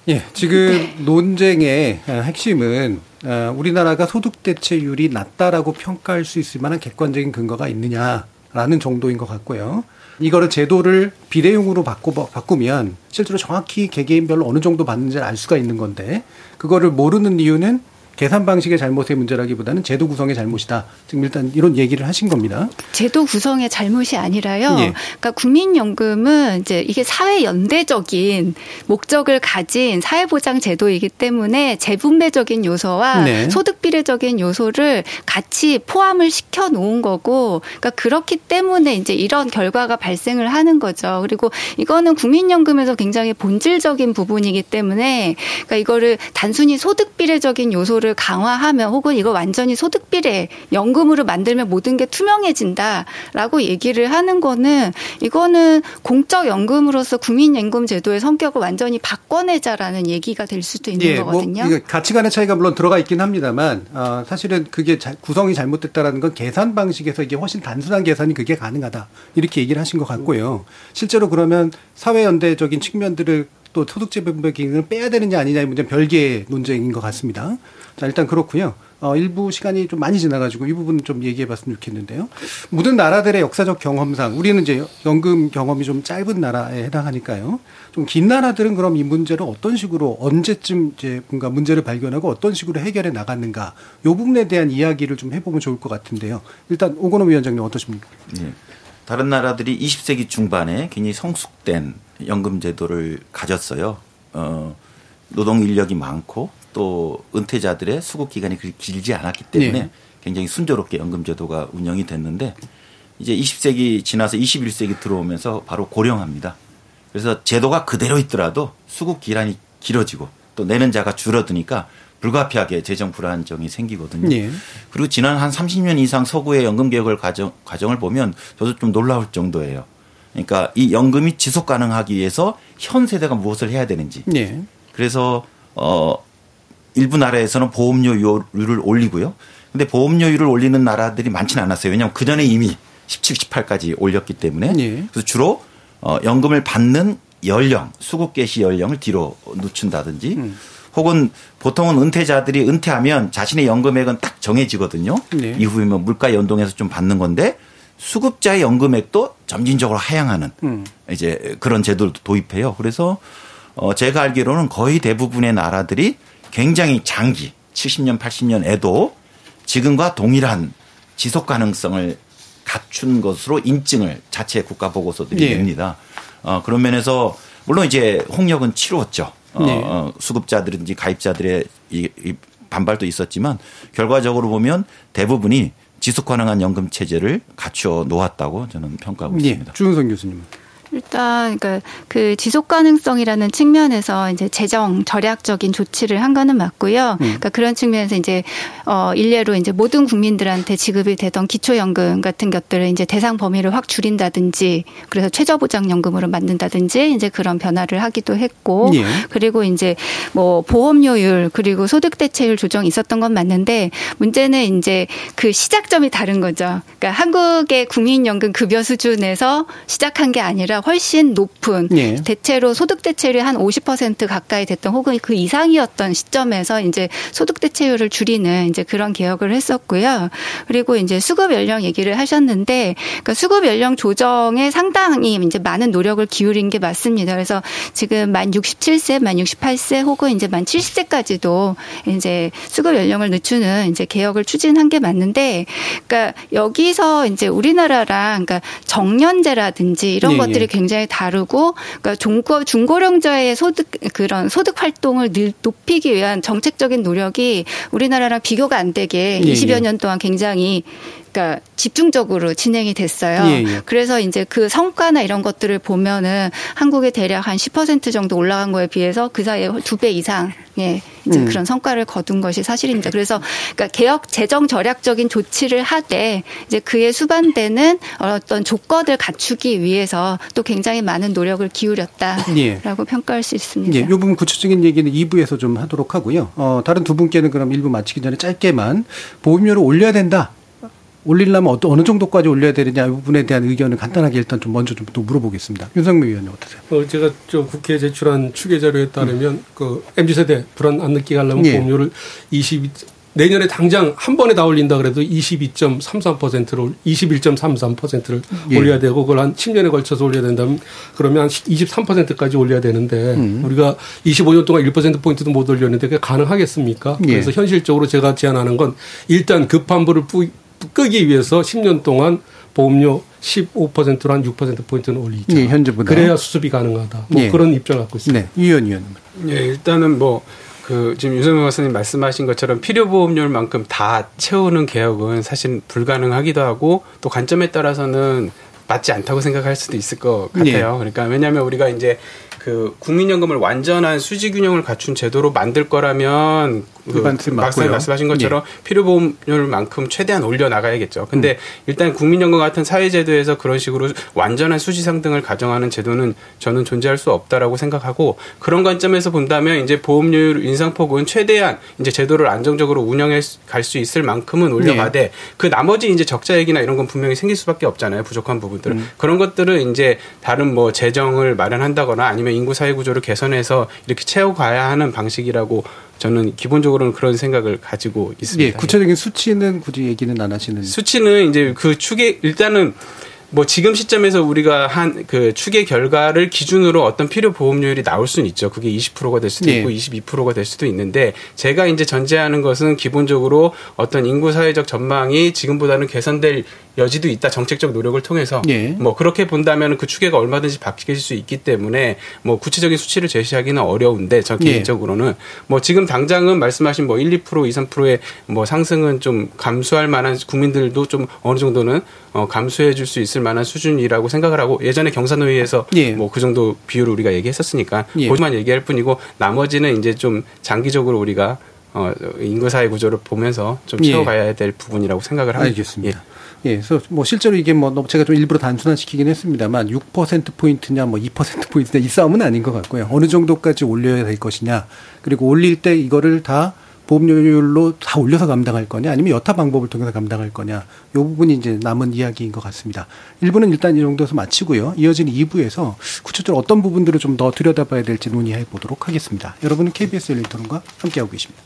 예, 지금 논쟁의 아, 핵심은 아, 우리나라가 소득 대체율이 낮다라고 평가할 수 있을 만한 객관적인 근거가 있느냐라는 정도인 것 같고요. 이거를 제도를 비례형으로 바꾸, 바꾸면 실제로 정확히 개개인별로 어느 정도 받는지를 알 수가 있는 건데 그거를 모르는 이유는 계산 방식의 잘못의 문제라기보다는 제도 구성의 잘못이다. 지금 일단 이런 얘기를 하신 겁니다. 제도 구성의 잘못이 아니라요. 예. 그러니까 국민연금은 이제 이게 사회 연대적인 목적을 가진 사회보장 제도이기 때문에 재분배적인 요소와 네. 소득 비례적인 요소를 같이 포함을 시켜 놓은 거고, 그러니까 그렇기 때문에 이제 이런 결과가 발생을 하는 거죠. 그리고 이거는 국민연금에서 굉장히 본질적인 부분이기 때문에, 그러니까 이거를 단순히 소득 비례적인 요소를 강화하면 혹은 이거 완전히 소득 비례 연금으로 만들면 모든 게 투명해진다라고 얘기를 하는 거는 이거는 공적 연금으로서 국민연금 제도의 성격을 완전히 바꿔내자라는 얘기가 될 수도 있는 거거든요. 뭐 이거 가치관의 차이가 물론 들어가 있긴 합니다만 어, 사실은 그게 자- 구성이 잘못됐다라는 건 계산 방식에서 이게 훨씬 단순한 계산이 그게 가능하다 이렇게 얘기를 하신 것 같고요. 실제로 그러면 사회연대적인 측면들을 또 소득재분배 기능을 빼야 되느냐 아니냐의 문제는 별개의 논쟁인 것 같습니다. 자 일단 그렇고요. 어, 일부 시간이 좀 많이 지나가지고 이 부분 좀 얘기해 봤으면 좋겠는데요. 모든 나라들의 역사적 경험상 우리는 이제 연금 경험이 좀 짧은 나라에 해당하니까요. 좀 긴 나라들은 그럼 이 문제를 어떤 식으로 언제쯤 이제 뭔가 문제를 발견하고 어떤 식으로 해결해 나갔는가 요 부분에 대한 이야기를 좀 해보면 좋을 것 같은데요. 일단 오건호 위원장님 어떠십니까? 예. 다른 나라들이 20세기 중반에 굉장히 성숙된 연금 제도를 가졌어요. 어, 노동 인력이 많고 또 은퇴자들의 수급 기간이 그리 길지 않았기 때문에 네. 굉장히 순조롭게 연금 제도가 운영이 됐는데 이제 20세기 지나서 21세기 들어오면서 바로 고령합니다. 그래서 제도가 그대로 있더라도 수급 기간이 길어지고 또 내는 자가 줄어드니까 불가피하게 재정 불안정이 생기거든요. 예. 그리고 지난 한 30년 이상 서구의 연금 개혁을 과정, 과정을 보면 저도 좀 놀라울 정도예요. 그러니까 이 연금이 지속 가능하기 위해서 현 세대가 무엇을 해야 되는지. 예. 그래서 어 일부 나라에서는 보험료율을 올리고요. 근데 보험료율을 올리는 나라들이 많지는 않았어요. 왜냐하면 그 전에 이미 17, 18까지 올렸기 때문에. 예. 그래서 주로 어 연금을 받는 연령, 수급 개시 연령을 뒤로 늦춘다든지 음. 혹은 보통은 은퇴자들이 은퇴하면 자신의 연금액은 딱 정해지거든요. 네. 이후에 뭐 물가 연동해서 좀 받는 건데 수급자의 연금액도 점진적으로 하향하는 음. 이제 그런 제도를 도입해요. 그래서 어 제가 알기로는 거의 대부분의 나라들이 굉장히 장기 70년 80년에도 지금과 동일한 지속 가능성을 갖춘 것으로 인증을 자체 국가 보고서들이 예. 냅니다. 어 그런 면에서 물론 이제 홍역은 치루었죠. 어, 네. 어, 수급자들인지 가입자들의 이, 이 반발도 있었지만 결과적으로 보면 대부분이 지속 가능한 연금 체제를 갖추어 놓았다고 저는 평가하고 예. 있습니다. 주은성 교수님. 일단 그러니까 그 지속 가능성이라는 측면에서 이제 재정 절약적인 조치를 한 거는 맞고요. 그러니까 그런 측면에서 이제 어 일례로 이제 모든 국민들한테 지급이 되던 기초연금 같은 것들을 이제 대상 범위를 확 줄인다든지 그래서 최저보장연금으로 만든다든지 이제 그런 변화를 하기도 했고 예. 그리고 이제 뭐 보험료율 그리고 소득 대체율 조정이 있었던 건 맞는데 문제는 이제 그 시작점이 다른 거죠. 그러니까 한국의 국민연금 급여 수준에서 시작한 게 아니라 훨씬 높은 예. 대체로 소득 대체율이 한 50% 가까이 됐던 혹은 그 이상이었던 시점에서 이제 소득 대체율을 줄이는 이제 그런 개혁을 했었고요. 그리고 이제 수급 연령 얘기를 하셨는데 그러니까 수급 연령 조정에 상당히 이제 많은 노력을 기울인 게 맞습니다. 그래서 지금 만 67세, 만 68세 혹은 이제 만 70세까지도 이제 수급 연령을 늦추는 이제 개혁을 추진한 게 맞는데 그러니까 여기서 이제 우리나라랑 그러니까 정년제라든지 이런 예, 것들이 예. 굉장히 다르고 그러니까 중고 중고령자의 소득 그런 소득 활동을 늘 높이기 위한 정책적인 노력이 우리나라랑 비교가 안 되게 예, 20여 예. 년 동안 굉장히 그러니까 집중적으로 진행이 됐어요. 예, 예. 그래서 이제 그 성과나 이런 것들을 보면은 한국의 대략 한 10% 정도 올라간 거에 비해서 그 사이에 두 배 이상의 이제 음. 그런 성과를 거둔 것이 사실입니다. 그래서 그러니까 개혁 재정 절약적인 조치를 하되 이제 그에 수반되는 어떤 조건을 갖추기 위해서 또 굉장히 많은 노력을 기울였다라고 예. 평가할 수 있습니다. 예, 이 부분 구체적인 얘기는 2부에서 좀 하도록 하고요. 어, 다른 두 분께는 그럼 1부 마치기 전에 짧게만 보험료를 올려야 된다. 올리려면 어떤 어느 정도까지 올려야 되느냐 이 부분에 대한 의견을 간단하게 일단 좀 먼저 좀 또 물어보겠습니다. 윤석민 의원님 어떠세요? 어, 제가 저 국회에 제출한 추계 자료에 따르면 그 MZ 세대 불안 안 느끼게 하려면 예. 보험료를 22 내년에 당장 한 번에 다 올린다 그래도 22.33%를 21.33%를 예. 올려야 되고 그걸 한 10년에 걸쳐서 올려야 된다면 그러면 한 23%까지 올려야 되는데 음. 우리가 25년 동안 1% 포인트도 못 올렸는데 그게 가능하겠습니까? 예. 그래서 현실적으로 제가 제안하는 건 일단 급한 불을 뿌, 끄기 위해서 10년 동안 보험료 15%로 한 6%포인트는 올리자. 예, 현재보다. 그래야 수습이 가능하다. 뭐 예. 그런 입장을 갖고 있습니다. 네, 이현 의원님. 예, 일단은 뭐, 그, 지금 윤석열 박사님 말씀하신 것처럼 필요보험료만큼 다 채우는 개혁은 사실 불가능하기도 하고 또 관점에 따라서는 맞지 않다고 생각할 수도 있을 것 예. 같아요. 그러니까 왜냐하면 우리가 이제 그 국민연금을 완전한 수지 균형을 갖춘 제도로 만들 거라면 그 박사님. 말씀하신 것처럼 필요보험료만큼 최대한 올려 나가야겠죠. 근데 일단 국민연금 같은 사회제도에서 그런 식으로 완전한 수지 상등을 가정하는 제도는 저는 존재할 수 없다라고 생각하고 그런 관점에서 본다면 이제 보험료율 인상폭은 최대한 이제 제도를 안정적으로 운영해 갈 수 있을 만큼은 올려가되 그 나머지 이제 적자 얘기나 이런 건 분명히 생길 수밖에 없잖아요. 부족한 부분들. 은 그런 것들은 이제 다른 뭐 재정을 마련한다거나 아니면 인구 사회 구조를 개선해서 이렇게 채워가야 하는 방식이라고 저는 기본적으로는 그런 생각을 가지고 있습니다. 예, 구체적인 수치는 굳이 얘기는 안 하시는. 수치는 이제 그 추계 일단은 뭐 지금 시점에서 우리가 한 그 추계 결과를 기준으로 어떤 필요 보험료율이 나올 수는 있죠. 그게 20%가 될 수도 예. 있고 22%가 될 수도 있는데 제가 이제 전제하는 것은 기본적으로 어떤 인구 사회적 전망이 지금보다는 개선될 여지도 있다. 정책적 노력을 통해서 예. 뭐 그렇게 본다면 그 추계가 얼마든지 바뀔 수 있기 때문에 뭐 구체적인 수치를 제시하기는 어려운데 저 예. 개인적으로는 뭐 지금 당장은 말씀하신 뭐 1, 2% 2, 3%의 뭐 상승은 좀 감수할 만한 국민들도 좀 어느 정도는 어 감수해 줄 수 있을 만한 수준이라고 생각을 하고 예전에 경사노위에서 예. 뭐그 정도 비율을 우리가 얘기했었으니까 예. 그것만 얘기할 뿐이고 나머지는 이제 좀 장기적으로 우리가 어, 인구 사회 구조를 보면서 좀 예. 채워가야 될 부분이라고 생각을 합니다. 알겠습니다. 예, 그래서 뭐 실제로 이게 뭐 제가 좀 일부러 단순화시키긴 했습니다만 6% 포인트냐 뭐 2% 포인트냐 이 싸움은 아닌 것 같고요. 어느 정도까지 올려야 될 것이냐 그리고 올릴 때 이거를 다 보험료율로 다 올려서 감당할 거냐 아니면 여타 방법을 통해서 감당할 거냐 요 부분이 이제 남은 이야기인 것 같습니다. 1부는 일단 이 정도에서 마치고요. 이어지는 2부에서 구체적으로 어떤 부분들을 좀 더 들여다봐야 될지 논의해 보도록 하겠습니다. 여러분은 KBS 열린 토론과 함께하고 계십니다.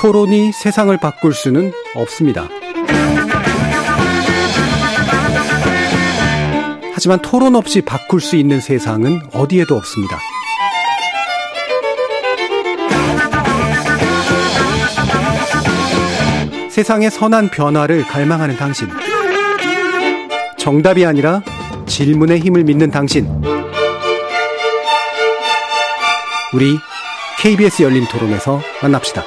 토론이 세상을 바꿀 수는 없습니다. 하지만 토론 없이 바꿀 수 있는 세상은 어디에도 없습니다. 세상의 선한 변화를 갈망하는 당신. 정답이 아니라 질문의 힘을 믿는 당신. 우리 KBS 열린 토론에서 만납시다.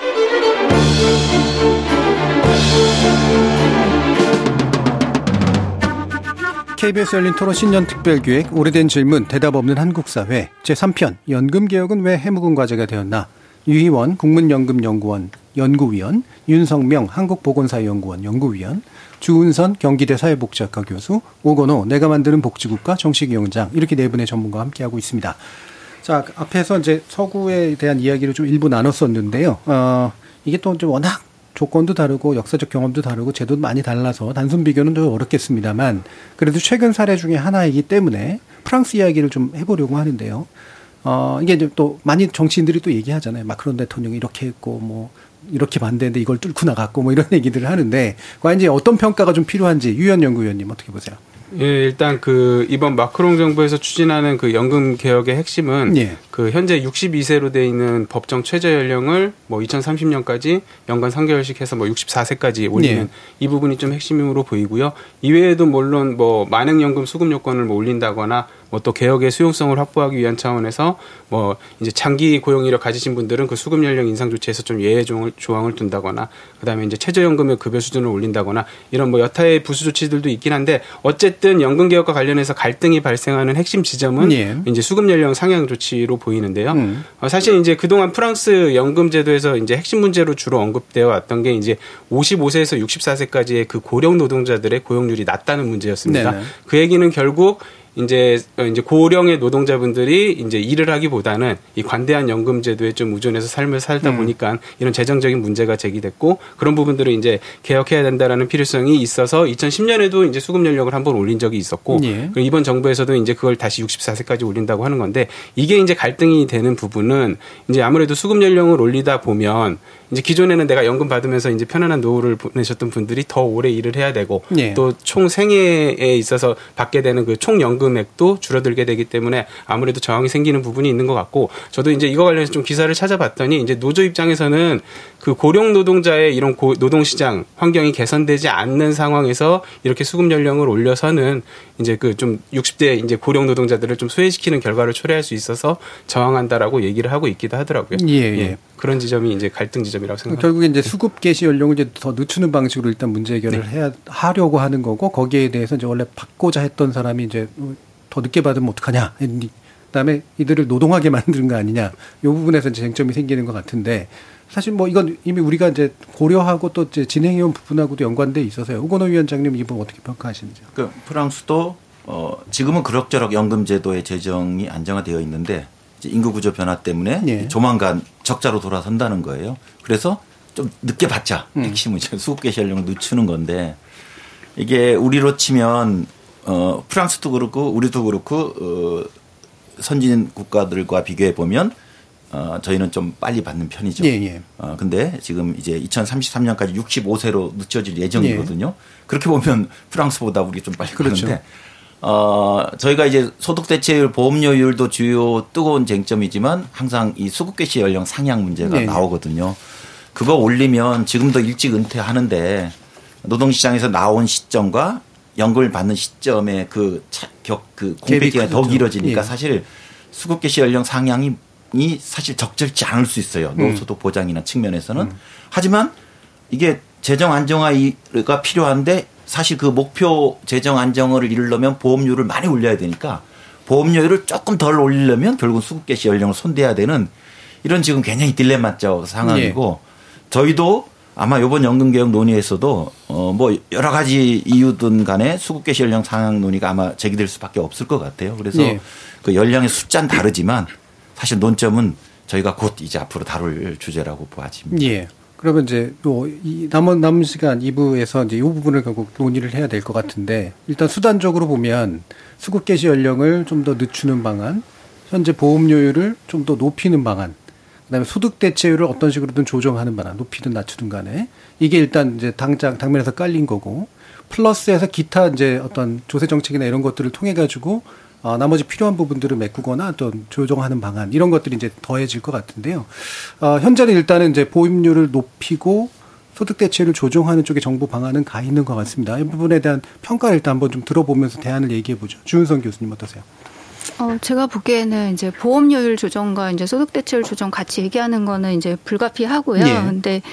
KBS 열린 토론 신년 특별기획 오래된 질문 대답 없는 한국 사회 제3편 연금 개혁은 왜 해묵은 과제가 되었나 유희원 국민연금연구원 연구위원 윤성명 한국보건사연구원 연구위원 주은선 경기대 사회복지학과 교수 오건호 내가 만드는 복지국가 정식위원장 이렇게 네 분의 전문가와 함께하고 있습니다. 자 앞에서 이제 서구에 대한 이야기를 좀 일부 나눴었는데요. 어, 이게 또좀 워낙 조건도 다르고 역사적 경험도 다르고 제도도 많이 달라서 단순 비교는 더 어렵겠습니다만 그래도 최근 사례 중에 하나이기 때문에 프랑스 이야기를 좀 해보려고 하는데요. 어, 이게 이제 또 많이 정치인들이 또 얘기하잖아요. 마크론 대통령이 이렇게 했고 뭐 이렇게 반대했는데 이걸 뚫고 나갔고 뭐 이런 얘기들을 하는데 과연 이제 어떤 평가가 좀 필요한지 유현 연구위원님 어떻게 보세요? 예, 일단 그 이번 마크롱 정부에서 추진하는 그 연금 개혁의 핵심은 예. 그 현재 62세로 돼 있는 법정 최저 연령을 뭐 2030년까지 연간 3개월씩 해서 뭐 64세까지 올리는 예. 이 부분이 좀 핵심으로 보이고요. 이외에도 물론 뭐 만행 연금 수급 요건을 뭐 올린다거나 뭐 또 개혁의 수용성을 확보하기 위한 차원에서 뭐 이제 장기 고용 이력 가지신 분들은 그 수급 연령 인상 조치에서 좀 예외 조항을, 둔다거나 그다음에 이제 최저연금의 급여 수준을 올린다거나 이런 뭐 여타의 부수 조치들도 있긴 한데 어쨌든 연금 개혁과 관련해서 갈등이 발생하는 핵심 지점은 예. 이제 수급 연령 상향 조치로 보이는데요. 음. 어, 사실 이제 그동안 프랑스 연금 제도에서 이제 핵심 문제로 주로 언급되어 왔던 게 이제 55세에서 64세까지의 그 고령 노동자들의 고용률이 낮다는 문제였습니다. 네네. 그 얘기는 결국 이제 어, 이제 고령의 노동자분들이 이제 일을 하기보다는 이 관대한 연금 제도에 좀 의존해서 삶을 살다 음. 보니까 이런 재정적인 문제가 제기됐고 그런 부분들을 이제 개혁해야 된다라는 필요성이 있어서 2010년에도 이제 수급 연령을 한번 올린 적이 있었고 예. 이번 정부에서도 이제 그걸 다시 64세까지 올린다고 하는 건데 이게 이제 갈등이 되는 부분은 이제 아무래도 수급 연령을 올리다 보면 이제 기존에는 내가 연금 받으면서 이제 편안한 노후를 보내셨던 분들이 더 오래 일을 해야 되고 예. 또총 생애에 있어서 받게 되는 그 총 연금액도 줄어들게 되기 때문에 아무래도 저항이 생기는 부분이 있는 것 같고 저도 이제 이거 관련해서 좀 기사를 찾아봤더니 이제 노조 입장에서는 그 고령 노동자의 이런 고, 노동 시장 환경이 개선되지 않는 상황에서 이렇게 수급 연령을 올려서는 이제 그 좀 60대 이제 고령 노동자들을 좀 소외시키는 결과를 초래할 수 있어서 저항한다라고 얘기를 하고 있기도 하더라고요. 예, 예. 그런 지점이 이제 갈등 지점이라고 생각합니다. 결국에 이제 수급 개시 연령을 이제 더 늦추는 방식으로 일단 문제 해결을 네. 해야 하려고 하는 거고 거기에 대해서 이제 원래 받고자 했던 사람이 이제 더 늦게 받으면 어떡하냐. 했니. 그다음에 이들을 노동하게 만드는 거 아니냐. 요 부분에서 이제 쟁점이 생기는 것 같은데 사실 뭐 이건 이미 우리가 이제 고려하고 또 이제 진행해온 부분하고도 연관돼 있어서요. 오건호 위원장님 이분 어떻게 평가하시는지요? 그 프랑스도 어 지금은 그럭저럭 연금 제도의 재정이 안정화되어 있는데 인구 구조 변화 때문에 예. 조만간 적자로 돌아선다는 거예요. 그래서 좀 늦게 받자. 음. 핵심은 이제 수급 개시 연령을 늦추는 건데 이게 우리로 치면 어 프랑스도 그렇고 우리도 그렇고 어 선진 국가들과 비교해 보면 어 저희는 좀 빨리 받는 편이죠. 예, 예. 어 근데 지금 이제 2033년까지 65세로 늦춰질 예정이거든요. 그렇게 보면 프랑스보다 우리 좀 빨리 예. 그렇죠. 가는데 어 저희가 이제 소득 대체율 보험료율도 주요 뜨거운 쟁점이지만 항상 이 수급 개시 연령 상향 문제가 네. 나오거든요. 그거 올리면 지금도 일찍 은퇴하는데 노동시장에서 나온 시점과 연금을 받는 시점의 그, 차, 격, 그 공백 갭이 기간이 더. 길어지니까 예. 사실 수급 개시 연령 상향이 이 사실 적절치 않을 수 있어요. 음. 노소득 보장이나 측면에서는. 하지만 이게 재정 안정화가 필요한데 사실 그 목표 재정 안정화를 이루려면 보험료를 많이 올려야 되니까 보험료를 조금 덜 올리려면 결국 수급 개시 연령을 손대야 되는 이런 지금 굉장히 딜레마적 상황이고 예. 저희도 아마 이번 연금 개혁 논의에서도 어 뭐 여러 가지 이유든 간에 수급 개시 연령 상향 논의가 아마 제기될 수밖에 없을 것 같아요. 그래서 예. 그 연령의 숫자는 다르지만 사실 논점은 저희가 곧 이제 앞으로 다룰 주제라고 보아집니다. 예. 그러면 이제 또이 남은 남은 시간 2부에서 이제 이 부분을 결국 논의를 해야 될 것 같은데 일단 수단적으로 보면 수급 개시 연령을 좀 더 늦추는 방안, 현재 보험료율을 좀 더 높이는 방안, 그다음에 소득 대체율을 어떤 식으로든 조정하는 방안, 높이든 낮추든 간에 이게 일단 이제 당장 당면에서 깔린 거고 플러스해서 기타 이제 어떤 조세 정책이나 이런 것들을 통해 가지고 어, 나머지 필요한 부분들을 메꾸거나 어떤 조정하는 방안 이런 것들이 이제 더해질 것 같은데요. 어, 현재는 일단은 이제 보임료를 높이고 소득 대체를 조정하는 쪽에 정부 방안은 가 있는 것 같습니다. 이 부분에 대한 평가를 일단 한번 좀 들어보면서 대안을 얘기해 보죠. 주은성 교수님 어떠세요? 어, 제가 보기에는 이제 보험료율 조정과 이제 소득 대체율 조정 같이 얘기하는 거는 이제 불가피하고요. 예. 근데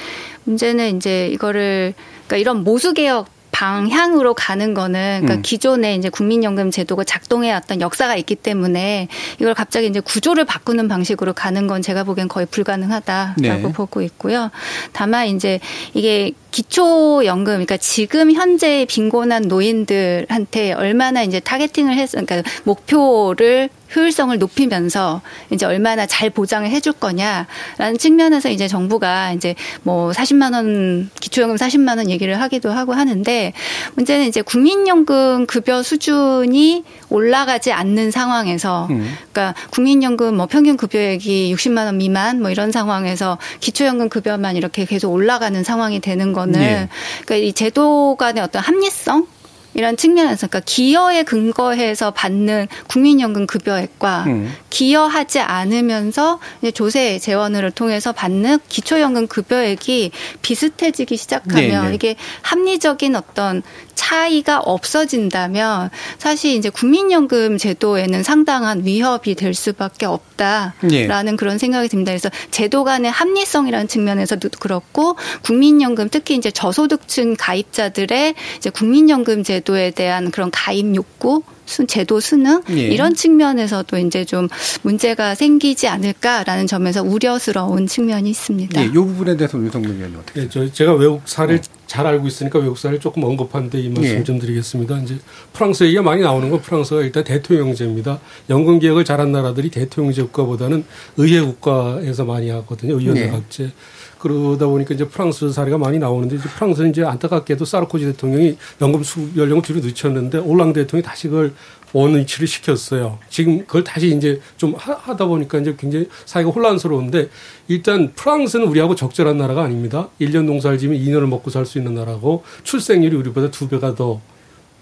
문제는 이제 이거를 그러니까 이런 모수 개혁 방향으로 가는 거는 그러니까 음. 기존에 이제 국민연금 제도가 작동해 왔던 역사가 있기 때문에 이걸 갑자기 이제 구조를 바꾸는 방식으로 가는 건 제가 보기엔 거의 불가능하다라고 네. 보고 있고요. 다만 이제 이게 기초연금, 그러니까 지금 현재 빈곤한 노인들한테 얼마나 이제 타겟팅을 해서, 그러니까 목표를 효율성을 높이면서 이제 얼마나 잘 보장을 해줄 거냐라는 측면에서 이제 정부가 이제 뭐 40만 원 기초연금 40만 원 얘기를 하기도 하고 하는데 문제는 이제 국민연금 급여 수준이 올라가지 않는 상황에서 음. 그러니까 국민연금 뭐 평균 급여액이 60만 원 미만 뭐 이런 상황에서 기초연금 급여만 이렇게 계속 올라가는 상황이 되는 거는 네. 그러니까 이 제도 간의 어떤 합리성 이런 측면에서 그러니까 기여에 근거해서 받는 국민연금 급여액과 음. 기여하지 않으면서 조세 재원을 통해서 받는 기초연금 급여액이 비슷해지기 시작하면 네네. 네. 이게 합리적인 어떤 차이가 없어진다면 사실 이제 국민연금 제도에는 상당한 위협이 될 수밖에 없다라는 네. 그런 생각이 듭니다. 그래서 제도 간의 합리성이라는 측면에서도 그렇고 국민연금 특히 이제 저소득층 가입자들의 이제 국민연금 제도에 대한 그런 가입 욕구 제도 수능 예. 이런 측면에서도 이제 좀 문제가 생기지 않을까라는 점에서 우려스러운 측면이 있습니다. 예, 이 부분에 대해서 윤성민 의원님 어떻게? 예, 저 제가 외국 사를 네. 잘 알고 있으니까 외국 사를 조금 언급하는데 이 말씀 예. 좀 드리겠습니다. 이제 프랑스 얘기가 많이 나오는 건 프랑스가 일단 대통령제입니다. 연금 개혁을 잘한 나라들이 대통령제 국가보다는 의회 국가에서 많이 하거든요. 의원내각제. 예. 그러다 보니까 이제 프랑스 사례가 많이 나오는데 이제 프랑스는 이제 안타깝게도 사르코지 대통령이 연금 수 연령을 뒤로 늦췄는데 올랑 대통령이 다시 그걸 원위치를 시켰어요. 지금 그걸 다시 이제 좀 하다 보니까 이제 굉장히 사회가 혼란스러운데 일단 프랑스는 우리하고 적절한 나라가 아닙니다. 1년 농사를 지면 2년을 먹고 살 수 있는 나라고 출생률이 우리보다 두 배가 더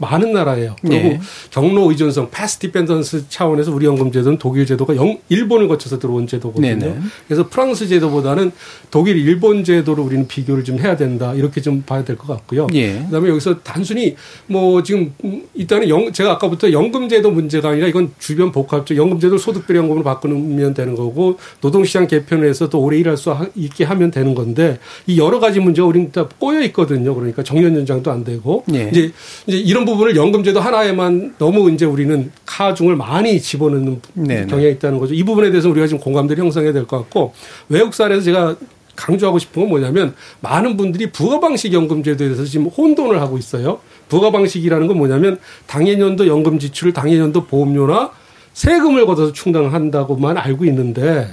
많은 나라예요. 그리고 네. 경로 의존성, path dependence 차원에서 우리 연금 제도는 독일 제도가 영, 일본을 거쳐서 들어온 제도거든요. 네네. 네. 그래서 프랑스 제도보다는 독일, 일본 제도로 우리는 비교를 좀 해야 된다. 이렇게 좀 봐야 될 것 같고요. 예. 그다음에 여기서 단순히 뭐 지금 일단은 영, 제가 아까부터 연금 제도 문제가 아니라 이건 주변 복합적 연금 제도를 소득별 연금으로 바꾸면 되는 거고 노동시장 개편을 해서 또 오래 일할 수 있게 하면 되는 건데 이 여러 가지 문제가 우리는 다 꼬여 있거든요. 그러니까 정년 연장도 안 되고 예. 이제 이제 이런 부분을 연금제도 하나에만 너무 이제 우리는 카중을 많이 집어넣는 네네. 경향이 있다는 거죠. 이 부분에 대해서 우리가 지금 공감대를 형성해야 될 것 같고 외국 사례에서 제가 강조하고 싶은 건 뭐냐면 많은 분들이 부가방식 연금제도에 대해서 지금 혼돈을 하고 있어요. 부가방식이라는 건 뭐냐면 당해년도 연금 지출을 당해년도 보험료나 세금을 걷어서 충당한다고만 알고 있는데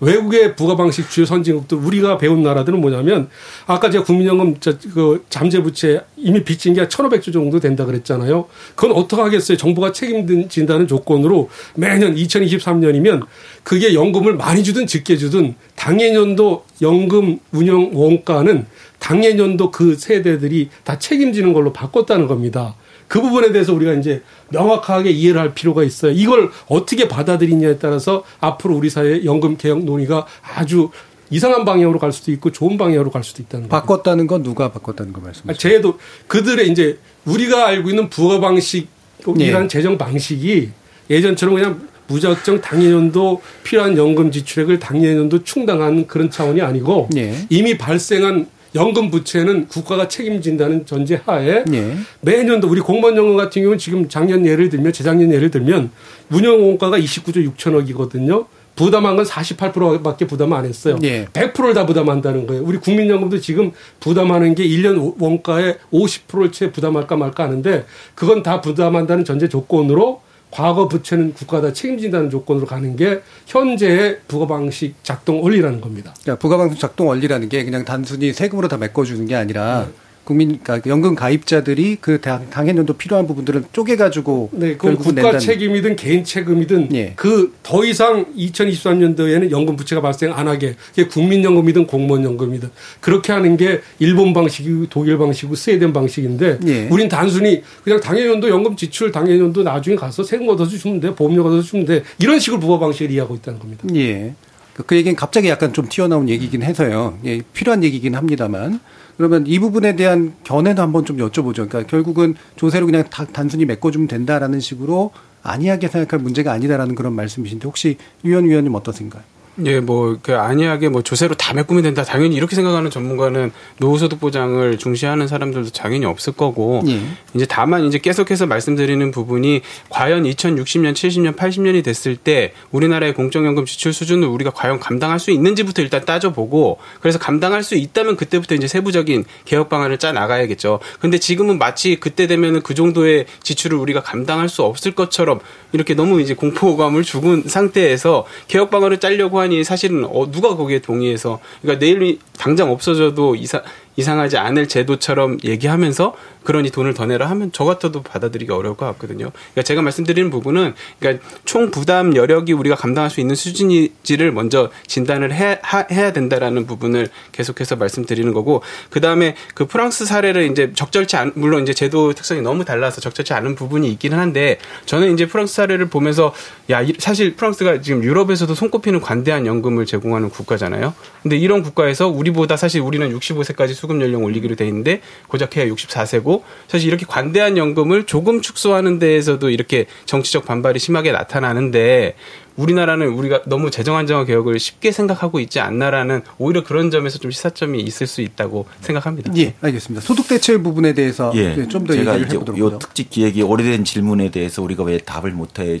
외국의 부가 방식 주요 선진국들 우리가 배운 나라들은 뭐냐면 아까 제가 국민연금 그 잠재 부채 이미 빚진 게 1,500조 정도 된다 그랬잖아요. 그건 어떻게 하겠어요? 정부가 책임진다는 조건으로 매년 2023년이면 그게 연금을 많이 주든 적게 주든 당해년도 연금 운영 원가는 당해년도 그 세대들이 다 책임지는 걸로 바꿨다는 겁니다. 그 부분에 대해서 우리가 이제 명확하게 이해를 할 필요가 있어요. 이걸 어떻게 받아들이냐에 따라서 앞으로 우리 사회 연금 개혁 논의가 아주 이상한 방향으로 갈 수도 있고 좋은 방향으로 갈 수도 있다는 거죠. 바꿨다는 건 누가 바꿨다는 거 말씀하세요? 제도 그들의 이제 우리가 알고 있는 부가 방식이라는 네. 재정 방식이 예전처럼 그냥 무작정 당해년도 필요한 연금 지출액을 당해년도 충당하는 그런 차원이 아니고 네. 이미 발생한 연금 부채는 국가가 책임진다는 전제 하에 예. 매년도 우리 공무원 연금 같은 경우는 지금 작년 예를 들면 재작년 예를 들면 운영 원가가 29조 6천억이거든요. 부담한 건 48%밖에 부담 안 했어요. 예. 100%를 다 부담한다는 거예요. 우리 국민연금도 지금 부담하는 게 1년 원가의 50%를 채 부담할까 말까 하는데 그건 다 부담한다는 전제 조건으로 과거 부채는 국가가 다 책임진다는 조건으로 가는 게 현재의 부가 방식 작동 원리라는 겁니다. 그러니까 부가방송 작동 원리라는 게 그냥 단순히 세금으로 다 메꿔주는 게 아니라 국민 그러니까 연금 가입자들이 그 당- 당해년도 필요한 부분들을 쪼개 가지고 네, 그건 결국은 국가 낸다는- 책임이든 개인 책임이든 예. 그더 이상 2023년도에는 연금 부채가 발생 안 하게 그게 국민연금이든 공무원연금이든 그렇게 하는 게 일본 방식이고 독일 방식이고 스웨덴 방식인데 예. 우린 단순히 그냥 당해년도 연금 지출 당해년도 나중에 가서 세금 걷어서 주면 돼 보험료 걷어서 주면 돼 이런 식으로 부가 방식을 이해하고 있다는 겁니다. 예. 그- 그 얘기는 갑자기 약간 좀 튀어나온 얘기긴 해서요. 예, 필요한 얘기긴 합니다만. 그러면 이 부분에 대한 견해도 한번 좀 여쭤보죠. 그러니까 결국은 조세로 그냥 다- 단순히 메꿔주면 된다라는 식으로 안이하게 생각할 문제가 아니다라는 그런 말씀이신데 혹시 유현 위원님 어떠신가요? 예, 뭐, 그, 안이하게 뭐 조세로 다 메꾸면 된다. 당연히 이렇게 생각하는 전문가는 노후소득 보장을 중시하는 사람들도 당연히 없을 거고, 예. 이제 다만 이제 계속해서 말씀드리는 부분이 과연 2060년, 70년, 80년이 됐을 때 우리나라의 공적연금 지출 수준을 우리가 과연 감당할 수 있는지부터 일단 따져보고, 그래서 감당할 수 있다면 그때부터 이제 세부적인 개혁 방안을 짜 나가야겠죠. 근데 지금은 마치 그때 되면은 그 정도의 지출을 우리가 감당할 수 없을 것처럼 이렇게 너무 이제 공포감을 주은 상태에서 개혁 방안을 짜려고 하니 사실은 어, 누가 거기에 동의해서 그러니까 내일 당장 없어져도 이사, 이상하지 않을 제도처럼 얘기하면서 그러니 돈을 더 내라 하면 저 같아도 받아들이기 어려울 것 같거든요. 그러니까 제가 말씀드리는 부분은 그러니까 총 부담 여력이 우리가 감당할 수 있는 수준인지를 먼저 진단을 해, 하, 해야 된다라는 부분을 계속해서 말씀드리는 거고 그 다음에 그 프랑스 사례를 이제 적절치 않 물론 이제 제도 특성이 너무 달라서 적절치 않은 부분이 있기는 한데 저는 이제 프랑스 사례를 보면서 야 이- 사실 프랑스가 지금 유럽에서도 손꼽히는 관대한 연금을 제공하는 국가잖아요. 근데 이런 국가에서 우리보다 사실 우리는 65세까지 수급 연령 올리기로 돼 있는데 고작 해야 64세고 사실 이렇게 관대한 연금을 조금 축소하는 데에서도 이렇게 정치적 반발이 심하게 나타나는데 우리나라는 우리가 너무 재정 안정화 개혁을 쉽게 생각하고 있지 않나라는 오히려 그런 점에서 좀 시사점이 있을 수 있다고 생각합니다. 예, 알겠습니다. 소득 대체 부분에 대해서 예. 좀더 제가 얘기를 해보도록 요 하죠. 특집 기획이 오래된 질문에 대해서 우리가 왜 답을 못해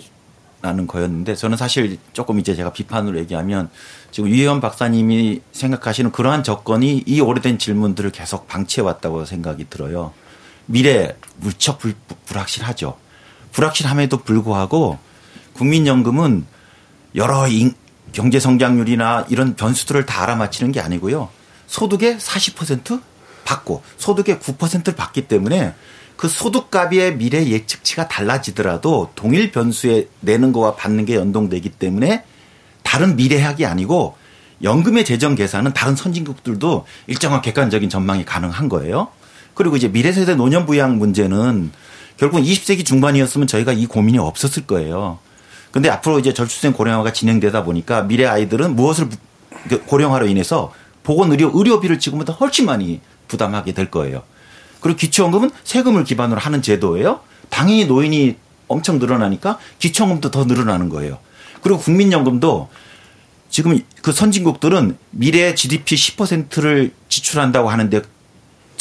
라는 거였는데 저는 사실 조금 이제 제가 비판으로 얘기하면 지금 유혜원 박사님이 생각하시는 그러한 조건이 이 오래된 질문들을 계속 방치해 왔다고 생각이 들어요. 미래 무척 불, 불확실하죠. 불확실함에도 불구하고 국민연금은 여러 인- 경제 성장률이나 이런 변수들을 다 알아맞히는 게 아니고요. 소득의 40% 받고 소득의 9%를 받기 때문에 그 소득값의 미래 예측치가 달라지더라도 동일 변수에 내는 거와 받는 게 연동되기 때문에 다른 미래학이 아니고 연금의 재정 계산은 다른 선진국들도 일정한 객관적인 전망이 가능한 거예요. 그리고 이제 미래세대 노년 부양 문제는 결국 20세기 중반이었으면 저희가 이 고민이 없었을 거예요. 근데 앞으로 이제 저출생 고령화가 진행되다 보니까 미래 아이들은 무엇을 부- 그 고령화로 인해서 보건 의료 의료비를 지금보다 훨씬 많이 부담하게 될 거예요. 그리고 기초연금은 세금을 기반으로 하는 제도예요. 당연히 노인이 엄청 늘어나니까 기초연금도 더 늘어나는 거예요. 그리고 국민연금도 지금 그 선진국들은 미래 GDP 10%를 지출한다고 하는데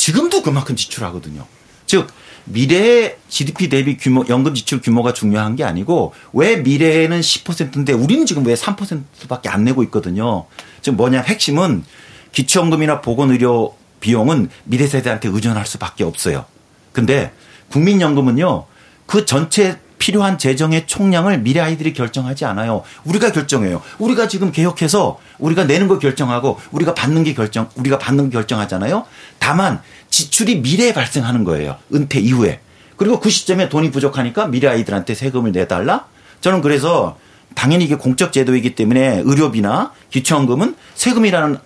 지금도 그만큼 지출하거든요. 즉 미래의 GDP 대비 규모 연금 지출 규모가 중요한 게 아니고 왜 미래에는 10%인데 우리는 지금 왜 3%밖에 안 내고 있거든요. 지금 뭐냐 핵심은 기초연금이나 보건의료 비용은 미래 세대한테 의존할 수밖에 없어요. 근데 국민연금은요. 그 전체 필요한 재정의 총량을 미래 아이들이 결정하지 않아요. 우리가 결정해요. 우리가 지금 개혁해서 우리가 내는 거 결정하고 우리가 받는 게 결정, 우리가 받는 거 결정하잖아요. 다만 지출이 미래에 발생하는 거예요. 은퇴 이후에. 그리고 그 시점에 돈이 부족하니까 미래 아이들한테 세금을 내달라? 저는 그래서 당연히 이게 공적 제도이기 때문에 의료비나 기초연금은 세금이라는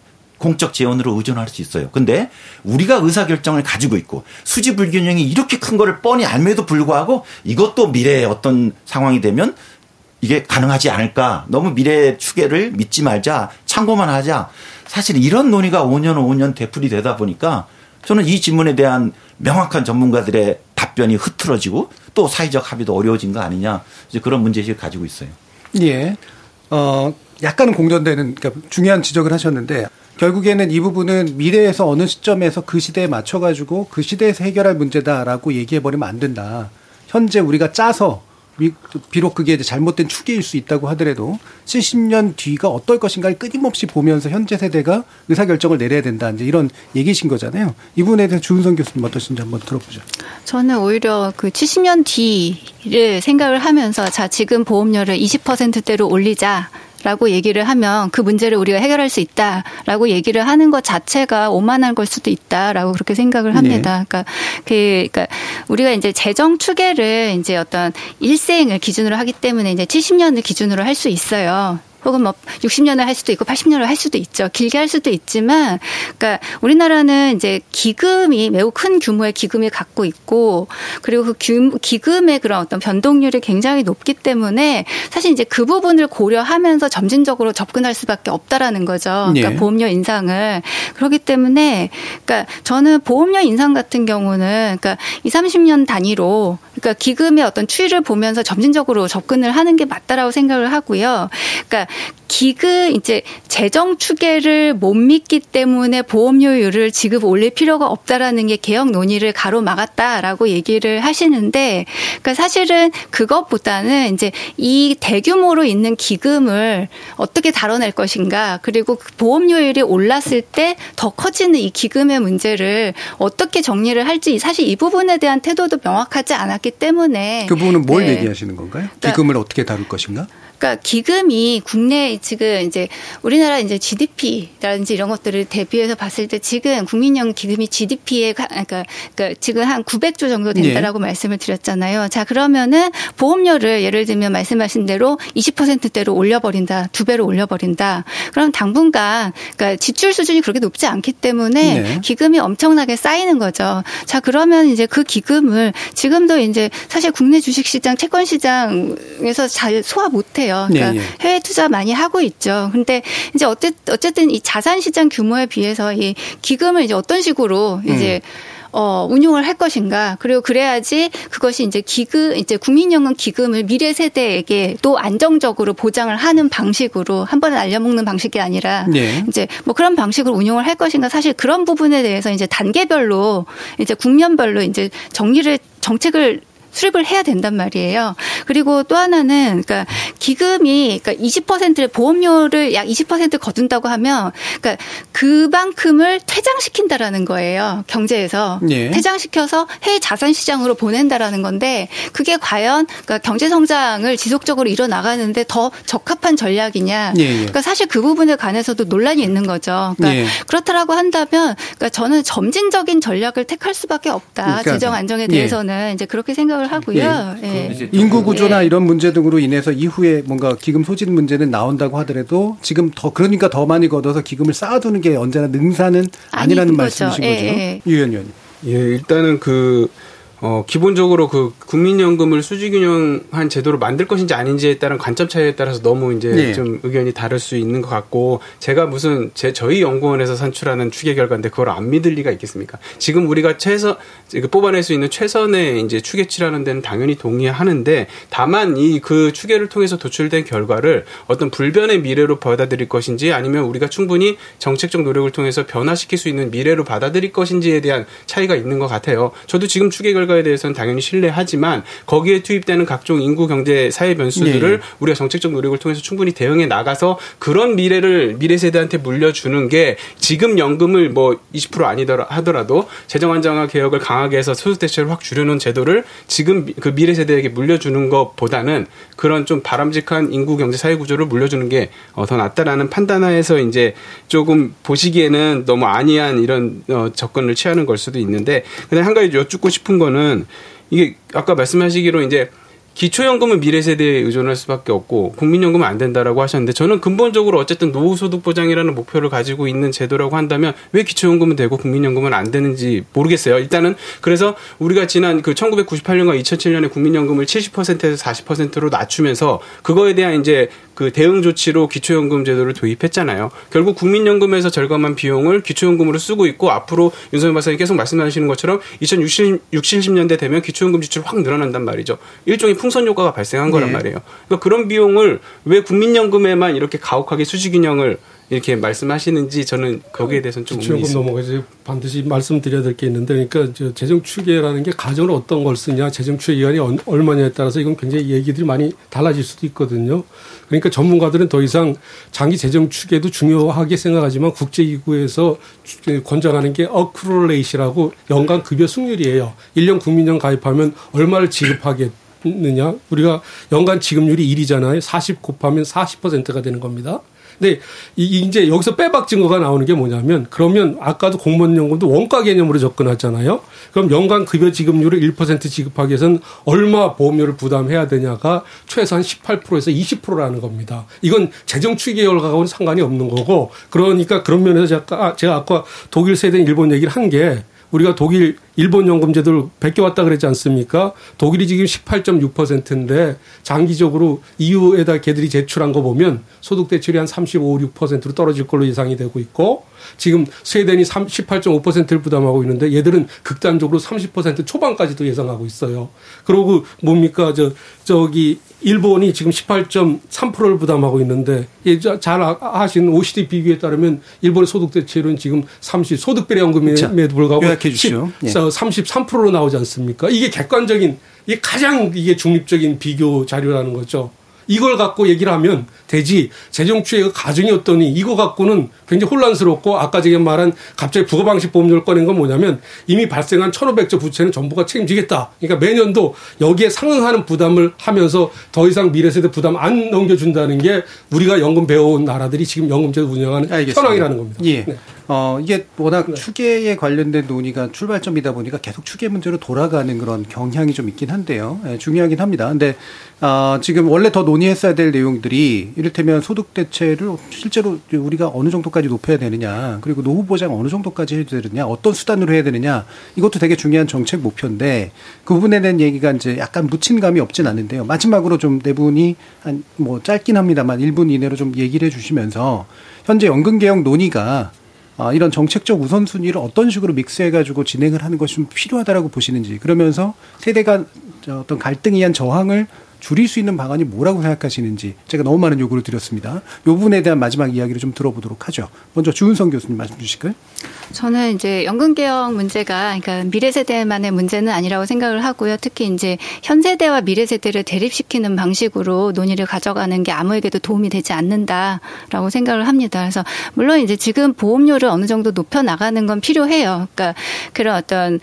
공적 재원으로 의존할 수 있어요. 근데 우리가 의사 결정을 가지고 있고 수지 불균형이 이렇게 큰 거를 뻔히 알매도 불구하고 이것도 미래의 어떤 상황이 되면 이게 가능하지 않을까. 너무 미래 추계를 믿지 말자. 참고만 하자. 사실 이런 논의가 5년 5년 되풀이 되다 보니까 저는 이 질문에 대한 명확한 전문가들의 답변이 흐트러지고 또 사회적 합의도 어려워진 거 아니냐. 이제 그런 문제의식을 가지고 있어요. 예. 어, 약간은 공존되는 그러니까 중요한 지적을 하셨는데 결국에는 이 부분은 미래에서 어느 시점에서 그 시대에 맞춰가지고 그 시대에서 해결할 문제다라고 얘기해버리면 안 된다. 현재 우리가 짜서 비록 그게 이제 잘못된 추계일 수 있다고 하더라도 70년 뒤가 어떨 것인가를 끊임없이 보면서 현재 세대가 의사 결정을 내려야 된다. 이제 이런 얘기신 거잖아요. 이 부분에 대해서 주은성 교수님 어떠신지 한번 들어보죠. 저는 오히려 그 70년 뒤를 생각을 하면서 자, 지금 보험료를 20%대로 올리자. 라고 얘기를 하면 그 문제를 우리가 해결할 수 있다 라고 얘기를 하는 것 자체가 오만한 걸 수도 있다 라고 그렇게 생각을 합니다. 네. 그러니까 그 그러니까 우리가 이제 재정 추계를 이제 어떤 일생을 기준으로 하기 때문에 이제 70년을 기준으로 할 수 있어요. 혹은 뭐 60년을 할 수도 있고 80년을 할 수도 있죠. 길게 할 수도 있지만 그러니까 우리나라는 이제 기금이 매우 큰 규모의 기금을 갖고 있고 그리고 그 규, 기금의 그런 어떤 변동률이 굉장히 높기 때문에 사실 이제 그 부분을 고려하면서 점진적으로 접근할 수밖에 없다라는 거죠. 그러니까 예. 보험료 인상을 그렇기 때문에 그러니까 저는 보험료 인상 같은 경우는 그러니까 2, 30년 단위로 그러니까 기금의 어떤 추이를 보면서 점진적으로 접근을 하는 게 맞다라고 생각을 하고요. 그러니까 기금 이제 재정 추계를 못 믿기 때문에 보험료율을 지급 올릴 필요가 없다라는 게 개혁 논의를 가로막았다라고 얘기를 하시는데 그러니까 사실은 그것보다는 이제 이 대규모로 있는 기금을 어떻게 다뤄낼 것인가 그리고 그 보험료율이 올랐을 때 더 커지는 이 기금의 문제를 어떻게 정리를 할지 사실 이 부분에 대한 태도도 명확하지 않았기 때문에 그 부분은 뭘 네. 얘기하시는 건가요? 그러니까 기금을 어떻게 다룰 것인가? 그러니까 기금이 국내 지금 이제 우리나라 이제 GDP라든지 이런 것들을 대비해서 봤을 때 지금 국민연 기금이 GDP에 그러니까, 그러니까 지금 한 900조 정도 된다라고 네. 말씀을 드렸잖아요. 자 그러면은 보험료를 예를 들면 말씀하신 대로 20%대로 올려버린다, 두 배로 올려버린다. 그럼 당분간 그러니까 지출 수준이 그렇게 높지 않기 때문에 네. 기금이 엄청나게 쌓이는 거죠. 자 그러면 이제 그 기금을 지금도 이제 사실 국내 주식시장, 채권시장에서 잘 소화 못해요. 있어요. 그러니까 네, 네. 해외 투자 많이 하고 있죠. 근데 이제 어쨌든 이 자산 시장 규모에 비해서 이 기금을 이제 어떤 식으로 이제 음. 어, 운용을 할 것인가. 그리고 그래야지 그것이 이제 기금, 이제 국민연금 기금을 미래 세대에게 또 안정적으로 보장을 하는 방식으로 한 번에 날려먹는 방식이 아니라 네. 이제 뭐 그런 방식으로 운용을 할 것인가. 사실 그런 부분에 대해서 이제 단계별로 이제 국면별로 이제 정리를 정책을 수립을 해야 된단 말이에요. 그리고 또 하나는 그러니까 기금이 그러니까 20%를 보험료를 약 20% 거둔다고 하면 그러니까 그만큼을 퇴장시킨다라는 거예요. 경제에서 예. 퇴장시켜서 해외 자산 시장으로 보낸다라는 건데 그게 과연 그러니까 경제 성장을 지속적으로 이뤄 나가는데 더 적합한 전략이냐? 예, 예. 그러니까 사실 그 부분에 관해서도 논란이 있는 거죠. 그러니까 예. 그렇다라고 한다면 그러니까 저는 점진적인 전략을 택할 수밖에 없다. 그러니까, 재정 안정에 예. 대해서는 이제 그렇게 생각. 생각을 하고요. 예. 예. 인구 구조나 예. 이런 문제 등으로 인해서 이후에 뭔가 기금 소진 문제는 나온다고 하더라도 지금 더 그러니까 더 많이 걷어서 기금을 쌓아두는 게 언제나 능사는 아니라는 말씀이신 거죠. 예, 유 의원님. 예, 일단은 그 어, 기본적으로 그 국민연금을 수지균형한 제도로 만들 것인지 아닌지에 따른 관점 차이에 따라서 너무 이제 네. 좀 의견이 다를 수 있는 것 같고 제가 무슨 제 저희 연구원에서 산출하는 추계 결과인데 그걸 안 믿을 리가 있겠습니까? 지금 우리가 최선 뽑아낼 수 있는 최선의 이제 추계치라는 데는 당연히 동의하는데 다만 이 그 추계를 통해서 도출된 결과를 어떤 불변의 미래로 받아들일 것인지 아니면 우리가 충분히 정책적 노력을 통해서 변화시킬 수 있는 미래로 받아들일 것인지에 대한 차이가 있는 것 같아요. 저도 지금 추계 결과 결과에 대해서는 당연히 신뢰하지만 거기에 투입되는 각종 인구 경제 사회 변수들을 네. 우리가 정책적 노력을 통해서 충분히 대응해 나가서 그런 미래를 미래 세대한테 물려주는 게 지금 연금을 뭐 20% 아니더라 하더라도 재정 안정화 개혁을 강하게 해서 소득 대체를 확 줄여놓은 제도를 지금 그 미래 세대에게 물려주는 것보다는 그런 좀 바람직한 인구 경제 사회 구조를 물려주는 게더 어, 낫다라는 판단하에서 이제 조금 보시기에는 너무 안이한 이런 어, 접근을 취하는 걸 수도 있는데 근데 한 가지 여쭙고 싶은 거는 보면은 이게 아까 말씀하시기로 이제 기초연금은 미래 세대에 의존할 수밖에 없고 국민연금은 안 된다라고 하셨는데 저는 근본적으로 어쨌든 노후소득 보장이라는 목표를 가지고 있는 제도라고 한다면 왜 기초연금은 되고 국민연금은 안 되는지 모르겠어요. 일단은 그래서 우리가 지난 그 1998년과 2007년에 국민연금을 70%에서 40%로 낮추면서 그거에 대한 이제 그 대응 조치로 기초연금 제도를 도입했잖아요. 결국 국민연금에서 절감한 비용을 기초연금으로 쓰고 있고 앞으로 윤석열 박사님 계속 말씀하시는 것처럼 2060, 60년대 되면 기초연금 지출이 확 늘어난단 말이죠. 일종의 풍선 효과가 발생한 거란 네. 말이에요. 그러니까 그런 비용을 왜 국민연금에만 이렇게 가혹하게 수직인형을 이렇게 말씀하시는지 저는 거기에 대해서는 좀 있습니다. 넘어가지 반드시 말씀드려야 될 게 있는데 그러니까 저 재정 추계라는 게 가정을 어떤 걸 쓰냐 재정 추계 기간이 얼- 얼마냐에 따라서 이건 굉장히 얘기들이 많이 달라질 수도 있거든요. 그러니까 전문가들은 더 이상 장기 재정 추계도 중요하게 생각하지만 국제기구에서 추- 권장하는 게 어크롤레이시라고 연간 급여 승률이에요. 1년 국민연 가입하면 얼마를 지급하겠느냐. 우리가 연간 지급률이 1이잖아요. 40 곱하면 40%가 되는 겁니다. 근데 이 이제 여기서 빼박 증거가 나오는 게 뭐냐면 그러면 아까도 공무원 연금도 원가 개념으로 접근하잖아요. 그럼 연간 급여 지급률을 1% 지급하기 위해서는 얼마 보험료를 부담해야 되냐가 최소한 18%에서 20%라는 겁니다. 이건 재정 추계 결과하고는 상관이 없는 거고 그러니까 그런 면에서 제가, 아, 제가 아까 독일 세대 일본 얘기를 한 게 우리가 독일 일본 연금 제도를 베껴왔다 그랬지 않습니까? 독일이 지금 18.6%인데 장기적으로 EU에다 걔들이 제출한 거 보면 소득 대출이 한 35, 6%로 떨어질 걸로 예상이 되고 있고 지금 스웨덴이 18.5%를 부담하고 있는데 얘들은 극단적으로 30% 초반까지도 예상하고 있어요. 그러고 뭡니까 저 저기 일본이 지금 18.3%를 부담하고 있는데 잘 아- 아신 OECD 비교에 따르면 일본의 소득 대출은 지금 30 소득 비례 자, 연금에도 불구하고 요약해 주시죠. 예. 33%로 나오지 않습니까? 이게 객관적인 이게 가장 이게 중립적인 비교 자료라는 거죠. 이걸 갖고 얘기를 하면 되지 재정 추이가 가정이 어떠니 이거 갖고는 굉장히 혼란스럽고 아까 제가 말한 갑자기 부가방식 보험료를 꺼낸 건 뭐냐면 이미 발생한 1500조 부채는 정부가 책임지겠다. 그러니까 매년도 여기에 상응하는 부담을 하면서 더 이상 미래 세대 부담 안 넘겨준다는 게 우리가 연금 배워온 나라들이 지금 연금제도 운영하는 알겠습니다. 현황이라는 겁니다. 예. 네. 어, 이게 워낙 추계에 관련된 논의가 출발점이다 보니까 계속 추계 문제로 돌아가는 그런 경향이 좀 있긴 한데요. 예, 중요하긴 합니다. 근데, 아, 지금 원래 더 논의했어야 될 내용들이 이를테면 소득 대체를 실제로 우리가 어느 정도까지 높여야 되느냐, 그리고 노후 보장 어느 정도까지 해야 되느냐, 어떤 수단으로 해야 되느냐, 이것도 되게 중요한 정책 목표인데 그 부분에 대한 얘기가 이제 약간 묻힌 감이 없진 않은데요. 마지막으로 좀 네 분이 한 뭐 짧긴 합니다만 1분 이내로 좀 얘기를 해 주시면서 현재 연금 개혁 논의가 아, 이런 정책적 우선순위를 어떤 식으로 믹스해가지고 진행을 하는 것이 좀 필요하다라고 보시는지. 그러면서 세대 간저 어떤 갈등에 의한 저항을 줄일 수 있는 방안이 뭐라고 생각하시는지 제가 너무 많은 요구를 드렸습니다. 이 부분에 대한 마지막 이야기를 좀 들어보도록 하죠. 먼저 주은성 교수님 말씀 주실까요? 저는 이제 연금 개혁 문제가 그러니까 미래 세대만의 문제는 아니라고 생각을 하고요. 특히 이제 현 세대와 미래 세대를 대립시키는 방식으로 논의를 가져가는 게 아무에게도 도움이 되지 않는다라고 생각을 합니다. 그래서 물론 이제 지금 보험료를 어느 정도 높여 나가는 건 필요해요. 그러니까 그런 어떤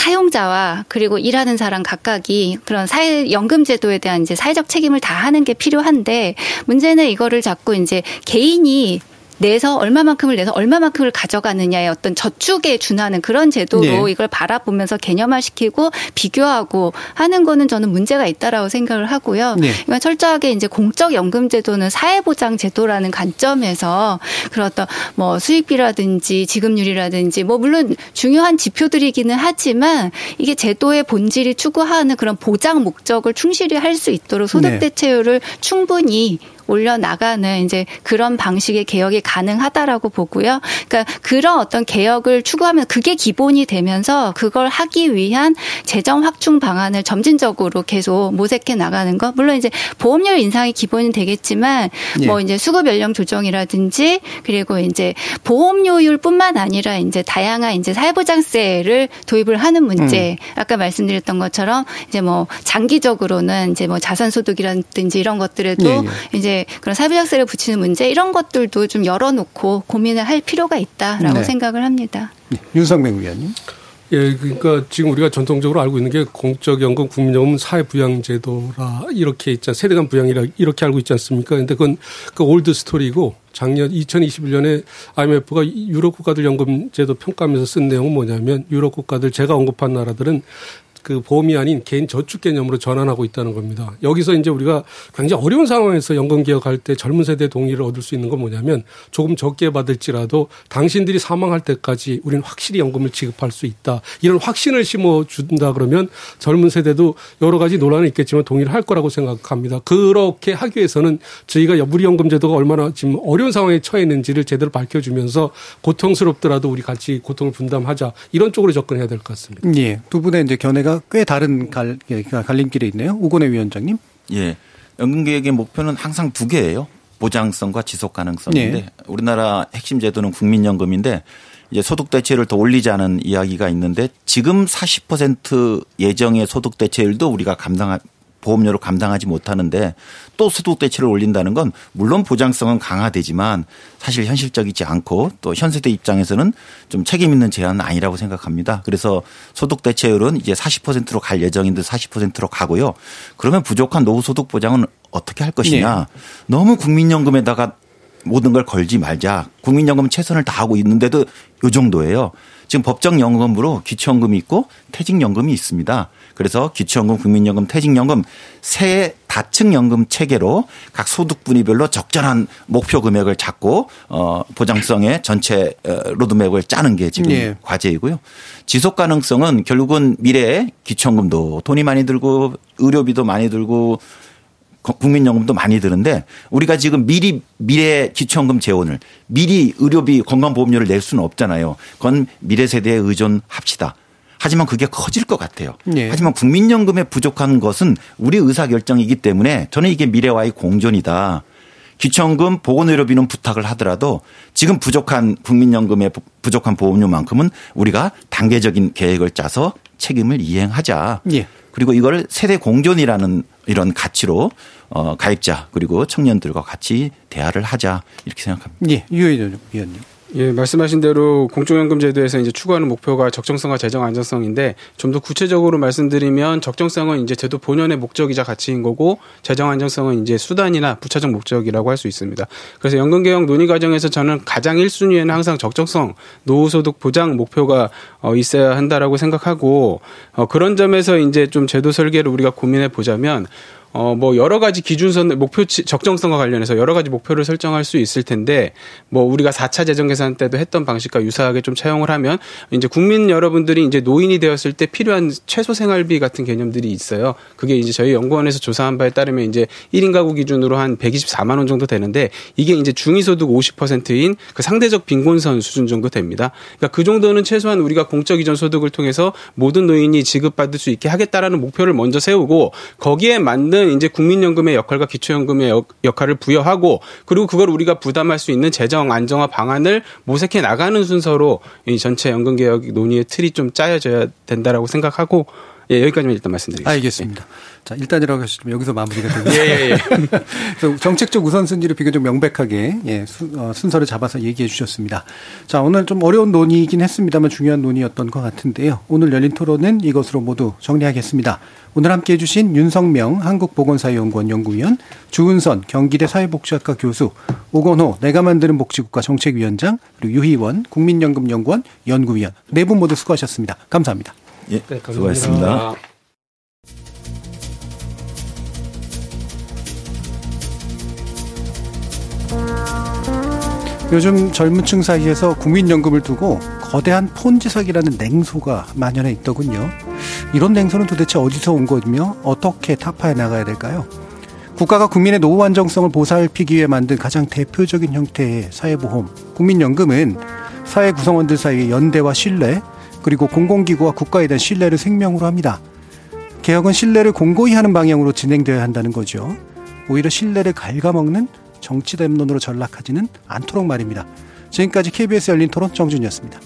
사용자와 그리고 일하는 사람 각각이 그런 사회 연금 제도에 대한 이제 사회적 책임을 다하는 게 필요한데 문제는 이거를 자꾸 이제 개인이 내서 얼마만큼을 내서 얼마만큼을 가져가느냐의 어떤 저축에 준하는 그런 제도로 네. 이걸 바라보면서 개념화시키고 비교하고 하는 거는 저는 문제가 있다라고 생각을 하고요. 네. 이건 철저하게 이제 공적 연금 제도는 사회보장 제도라는 관점에서 그런 어떤 뭐 수익비라든지 지급률이라든지 뭐 물론 중요한 지표들이기는 하지만 이게 제도의 본질이 추구하는 그런 보장 목적을 충실히 할 수 있도록 소득 네. 대체율을 충분히 올려 나가는 이제 그런 방식의 개혁이 가능하다라고 보고요. 그러니까 그런 어떤 개혁을 추구하면 그게 기본이 되면서 그걸 하기 위한 재정 확충 방안을 점진적으로 계속 모색해 나가는 거. 물론 이제 보험료 인상이 기본이 되겠지만 예. 뭐 이제 수급 연령 조정이라든지 그리고 이제 보험료율뿐만 아니라 이제 다양한 이제 사회보장세를 도입을 하는 문제. 아까 말씀드렸던 것처럼 이제 뭐 장기적으로는 이제 뭐 자산소득이라든지 이런 것들에도 예, 이제 그런 사회보장세를 붙이는 문제 이런 것들도 좀 열어놓고 고민을 할 필요가 있다라고 네. 생각을 합니다. 윤석명 위원님. 예, 그러니까 지금 우리가 전통적으로 알고 있는 게 공적연금, 국민연금, 사회부양제도라 이렇게 있지 않, 세대 간 부양이라 이렇게 알고 있지 않습니까? 근데 그건 그 old story고 작년 2021년에 IMF가 유럽 국가들 연금 제도 평가하면서 쓴 내용은 뭐냐면 유럽 국가들 제가 언급한 나라들은 그 보험이 아닌 개인 저축 개념으로 전환하고 있다는 겁니다. 여기서 이제 우리가 굉장히 어려운 상황에서 연금 개혁할 때 젊은 세대 동의를 얻을 수 있는 건 뭐냐면 조금 적게 받을지라도 당신들이 사망할 때까지 우리는 확실히 연금을 지급할 수 있다. 이런 확신을 심어 준다 그러면 젊은 세대도 여러 가지 논란은 있겠지만 동의를 할 거라고 생각합니다. 그렇게 하기 위해서는 저희가 무리연금 제도가 얼마나 지금 어려운 상황에 처해 있는지를 제대로 밝혀주면서 고통스럽더라도 우리 같이 고통을 분담하자 이런 쪽으로 접근해야 될 것 같습니다. 예. 두 분의 이제 견해가 꽤 다른 갈, 예, 갈림길에 있네요. 우건혜 위원장님. 예. 연금개혁의 목표는 항상 두 개예요. 보장성과 지속 가능성인데 예. 우리나라 핵심 제도는 국민연금인데 이제 소득 대체율을 더 올리자는 이야기가 있는데 지금 40% 예정의 소득 대체율도 우리가 감당 보험료를 감당하지 못하는데 또 소득 대체를 올린다는 건 물론 보장성은 강화되지만 사실 현실적이지 않고 또 현 세대 입장에서는 좀 책임 있는 제안은 아니라고 생각합니다. 그래서 소득 대체율은 이제 40%로 갈 예정인데 40%로 가고요. 그러면 부족한 노후 소득 보장은 어떻게 할 것이냐. 너무 국민연금에다가 모든 걸 걸지 말자. 국민연금 최선을 다하고 있는데도 요 정도예요. 지금 법정 연금으로 기초연금이 있고 퇴직연금이 있습니다. 그래서 기초연금, 국민연금, 퇴직연금 세 다층 연금 체계로 각 소득 분위별로 적절한 목표 금액을 잡고 어 보장성의 전체 어, 로드맵을 짜는 게 지금 예. 과제이고요. 지속 가능성은 결국은 미래에 기초연금도 돈이 많이 들고 의료비도 많이 들고 국민연금도 많이 드는데 우리가 지금 미리 미래 기초연금 재원을 미리 의료비 건강보험료를 낼 수는 없잖아요. 그건 미래 세대에 의존합시다. 하지만 그게 커질 것 같아요. 예. 하지만 국민연금에 부족한 것은 우리 의사결정이기 때문에 저는 이게 미래와의 공존이다. 기초연금 보건의료비는 부탁을 하더라도 지금 부족한 국민연금의 부- 부족한 보험료만큼은 우리가 단계적인 계획을 짜서 책임을 이행하자. 예. 그리고 이걸 세대 공존이라는 이런 가치로 어 가입자 그리고 청년들과 같이 대화를 하자 이렇게 생각합니다. 예. 유해 위원님. 예, 말씀하신 대로 공적연금 제도에서 이제 추구하는 목표가 적정성과 재정 안정성인데 좀 더 구체적으로 말씀드리면 적정성은 이제 제도 본연의 목적이자 가치인 거고 재정 안정성은 이제 수단이나 부차적 목적이라고 할 수 있습니다. 그래서 연금 개혁 논의 과정에서 저는 가장 1순위에는 항상 적정성, 노후소득 보장 목표가 어, 있어야 한다라고 생각하고 어, 그런 점에서 이제 좀 제도 설계를 우리가 고민해 보자면 어, 뭐, 여러 가지 기준선, 목표치, 적정성과 관련해서 여러 가지 목표를 설정할 수 있을 텐데, 뭐, 우리가 4차 재정 계산 때도 했던 방식과 유사하게 좀 차용을 하면, 이제 국민 여러분들이 이제 노인이 되었을 때 필요한 최소 생활비 같은 개념들이 있어요. 그게 이제 저희 연구원에서 조사한 바에 따르면 이제 1인 가구 기준으로 한 124만 원 정도 되는데, 이게 이제 중위소득 50%인 그 상대적 빈곤선 수준 정도 됩니다. 그러니까 그 정도는 최소한 우리가 공적 이전 소득을 통해서 모든 노인이 지급받을 수 있게 하겠다라는 목표를 먼저 세우고, 거기에 맞는 이제 국민연금의 역할과 기초연금의 역, 역할을 부여하고 그리고 그걸 우리가 부담할 수 있는 재정 안정화 방안을 모색해 나가는 순서로 이 전체 연금 개혁 논의의 틀이 좀 짜여져야 된다라고 생각하고 예, 여기까지만 일단 말씀드리겠습니다. 알겠습니다. 자, 일단이라고 하시면 여기서 마무리가 됩니다. 예, 예, 예. 그래서 정책적 우선순위를 비교적 명백하게 예, 순, 어, 순서를 잡아서 얘기해 주셨습니다. 자, 오늘 좀 어려운 논의이긴 했습니다만 중요한 논의였던 것 같은데요. 오늘 열린 토론은 이것으로 모두 정리하겠습니다. 오늘 함께 해주신 윤성명 한국보건사회연구원 연구위원, 주은선 경기대 사회복지학과 교수, 오건호 내가 만드는 복지국가 정책위원장, 그리고 유희원 국민연금연구원 연구위원 네 분 모두 수고하셨습니다. 감사합니다. 예, 수고하셨습니다. 요즘 젊은 층 사이에서 국민연금을 두고 거대한 폰지석이라는 냉소가 만연해 있더군요. 이런 냉소는 도대체 어디서 온 거며 어떻게 타파해 나가야 될까요? 국가가 국민의 노후 안정성을 보살피기 위해 만든 가장 대표적인 형태의 사회보험, 국민연금은 사회 구성원들 사이의 연대와 신뢰, 그리고 공공기구와 국가에 대한 신뢰를 생명으로 합니다. 개혁은 신뢰를 공고히 하는 방향으로 진행되어야 한다는 거죠. 오히려 신뢰를 갉아먹는 정치 담론으로 전락하지는 않도록 말입니다. 지금까지 KBS 열린 토론 정준이었습니다.